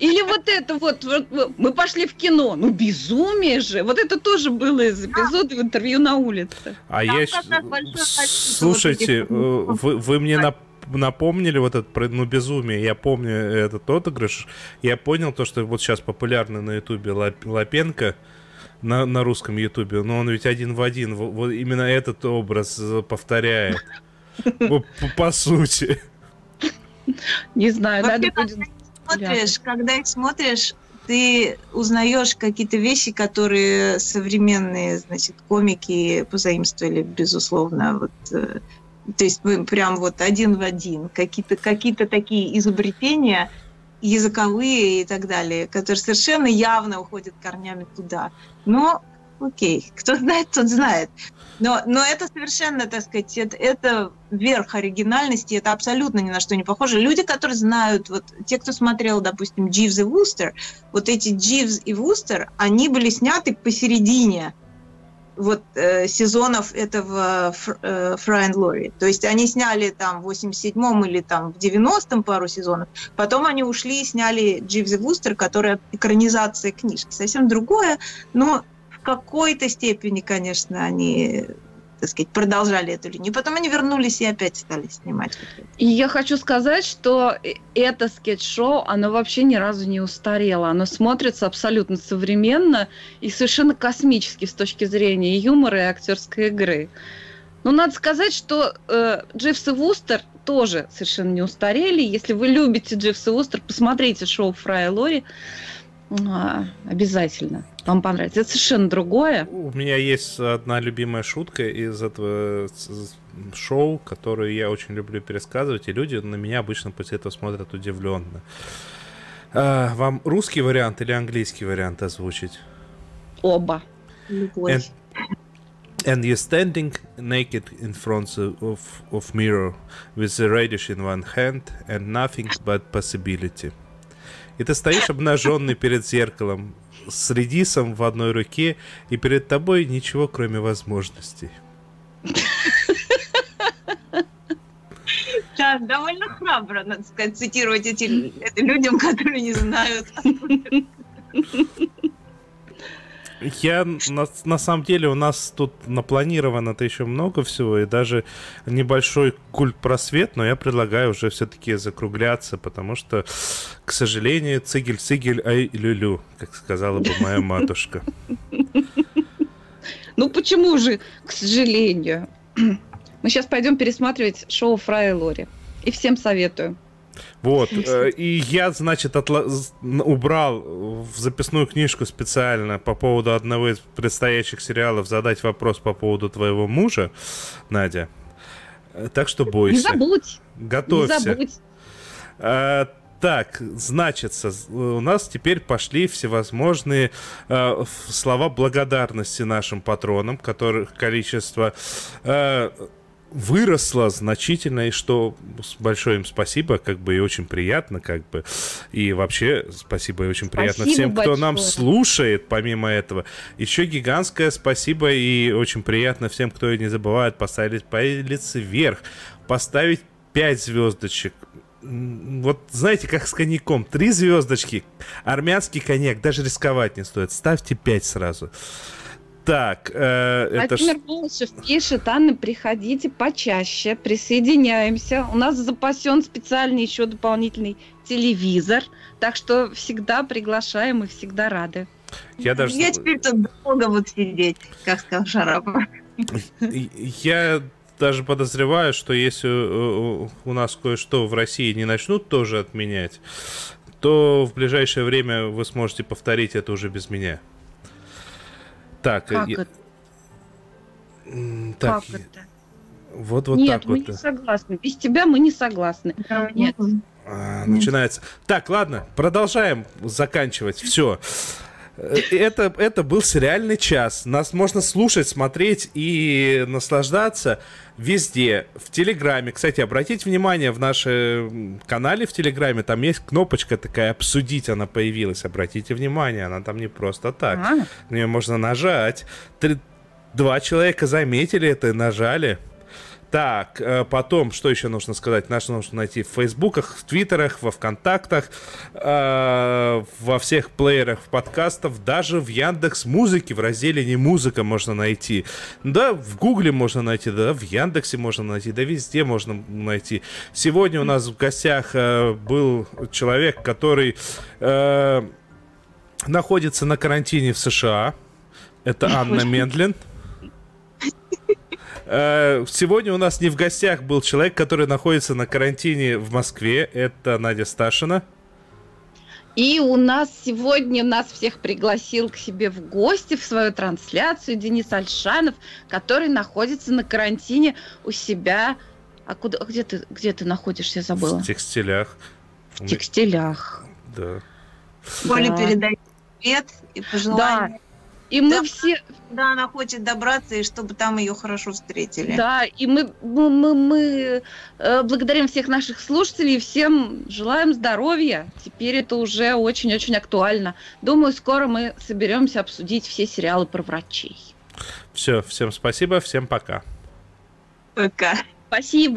Или вот это вот, вот, мы пошли в кино, ну безумие же. Вот это тоже было из эпизода в интервью на улице. А Там я... Слушайте, вот этих, э, вы, вы мне нап- напомнили вот это про ну, безумие. Я помню этот отыгрыш. Я понял то, что вот сейчас популярный на ютубе Лап- Лапенко на, на русском ютубе, но он ведь один в один вот, вот именно этот образ повторяет. (laughs) Вот По, по сути. Не знаю, надо будет... смотришь, когда их смотришь, ты узнаешь какие-то вещи, которые современные, значит, комики позаимствовали, безусловно. Вот, э, то есть прям вот один в один. Какие-то какие такие изобретения языковые и так далее, которые совершенно явно уходят корнями туда. Но окей, кто знает, тот знает. Но, но это совершенно, так сказать, это, это верх оригинальности, это абсолютно ни на что не похоже. Люди, которые знают, вот те, кто смотрел, допустим, Дживс и Вустер, вот эти Дживс и Вустер, они были сняты посередине вот э, сезонов этого э, Лори. То есть они сняли там в 87-м или там в 90-м пару сезонов, потом они ушли и сняли Дживс и Вустер, которая экранизация книжки. Совсем другое, но в какой-то степени, конечно, они так сказать, продолжали эту линию. Потом они вернулись и опять стали снимать. И я хочу сказать, что это скетч-шоу, оно вообще ни разу не устарело. Оно смотрится абсолютно современно и совершенно космически с точки зрения юмора, и актерской игры. Но надо сказать, что э, Дживс и Вустер тоже совершенно не устарели. Если вы любите Дживс и Вустер, посмотрите шоу Фрая Лори. А, обязательно. Вам понравится. Это совершенно другое. У меня есть одна любимая шутка из этого шоу, которую я очень люблю пересказывать, и люди на меня обычно после этого смотрят удивленно. А, вам русский вариант или английский вариант озвучить? Оба. And, and you're standing naked in front of, of mirror with the radish in one hand and nothing but possibility. И ты стоишь обнаженный перед зеркалом с редисом в одной руке, и перед тобой ничего, кроме возможностей. Да, довольно храбро, надо сказать, цитировать эти людям, которые не знают. Я на, на самом деле у нас тут напланировано-то еще много всего, и даже небольшой культ просвет, но я предлагаю уже все-таки закругляться, потому что, к сожалению, цигель-цигель, ай люлю, как сказала бы моя матушка. Ну почему же, к сожалению? Мы сейчас пойдем пересматривать шоу Фрая и Лори. И всем советую. Вот, э, и я, значит, отла- убрал в записную книжку специально по поводу одного из предстоящих сериалов задать вопрос по поводу твоего мужа, Надя. Э, Так что Не бойся. забудь, не Готовься. забудь. А, так, значится, у нас теперь пошли всевозможные э, слова благодарности нашим патронам, которых количество э, выросло значительно, и что большое им спасибо, как бы, и очень приятно, как бы, и вообще спасибо и очень приятно Спасибо всем, кто нам большое. слушает, помимо этого. Еще гигантское спасибо и очень приятно всем, кто не забывает поставить палец вверх, поставить 5 звездочек. Вот знаете, как с коньяком. Три звездочки. Армянский коньяк. Даже рисковать не стоит. Ставьте 5 сразу. Так, э, это ж- Владимир Волошев пишет, Анна, приходите почаще, присоединяемся. У нас запасен специальный еще дополнительный телевизор, так что всегда приглашаем и всегда рады. я даже... Я теперь тут долго буду сидеть, как сказал Шарапов. Я даже подозреваю, что если у нас кое-что в России не начнут тоже отменять, то в ближайшее время вы сможете повторить это уже без меня. Так, Как я- это? так, Как это? вот вот Нет, так мы вот. не согласны. Без тебя мы не согласны. Нет. А, начинается. Так, ладно, продолжаем заканчивать. Все. Это, это был сериальный час. Нас можно слушать, смотреть и наслаждаться везде. В Телеграме. Кстати, обратите внимание, в нашем канале в Телеграме там есть кнопочка такая «Обсудить» она появилась. Обратите внимание, она там не просто так. А, На нее можно нажать. Три- Два человека заметили это и нажали. Так, э, потом, что еще нужно сказать? Нас нужно найти в Фейсбуках, в Твиттерах, во Вконтактах, э, во всех плеерах подкастов, даже в Яндекс Музыке, в разделе «Не музыка» можно найти. Да, в Гугле можно найти, да, в Яндексе можно найти, да, везде можно найти. Сегодня у нас в гостях э, был человек, который э, находится на карантине в США. Это Анна Мендлин. Э, сегодня у нас не в гостях был человек, который находится на карантине в Москве. Это Надя Сташина. И у нас сегодня нас всех пригласил к себе в гости в свою трансляцию Денис Альшанов, который находится на карантине у себя. А куда, где ты, где ты находишься, я забыла? В текстилях. В текстилях. Да. Коля Да. передает привет и пожелания. И мы Да. все, Да, она хочет добраться, и чтобы там ее хорошо встретили. да, и мы, мы, мы, мы, э, благодарим всех наших слушателей и всем желаем здоровья. Теперь это уже очень-очень актуально. Думаю, скоро мы соберемся обсудить все сериалы про врачей. Все, всем спасибо, всем пока. Пока. Спасибо.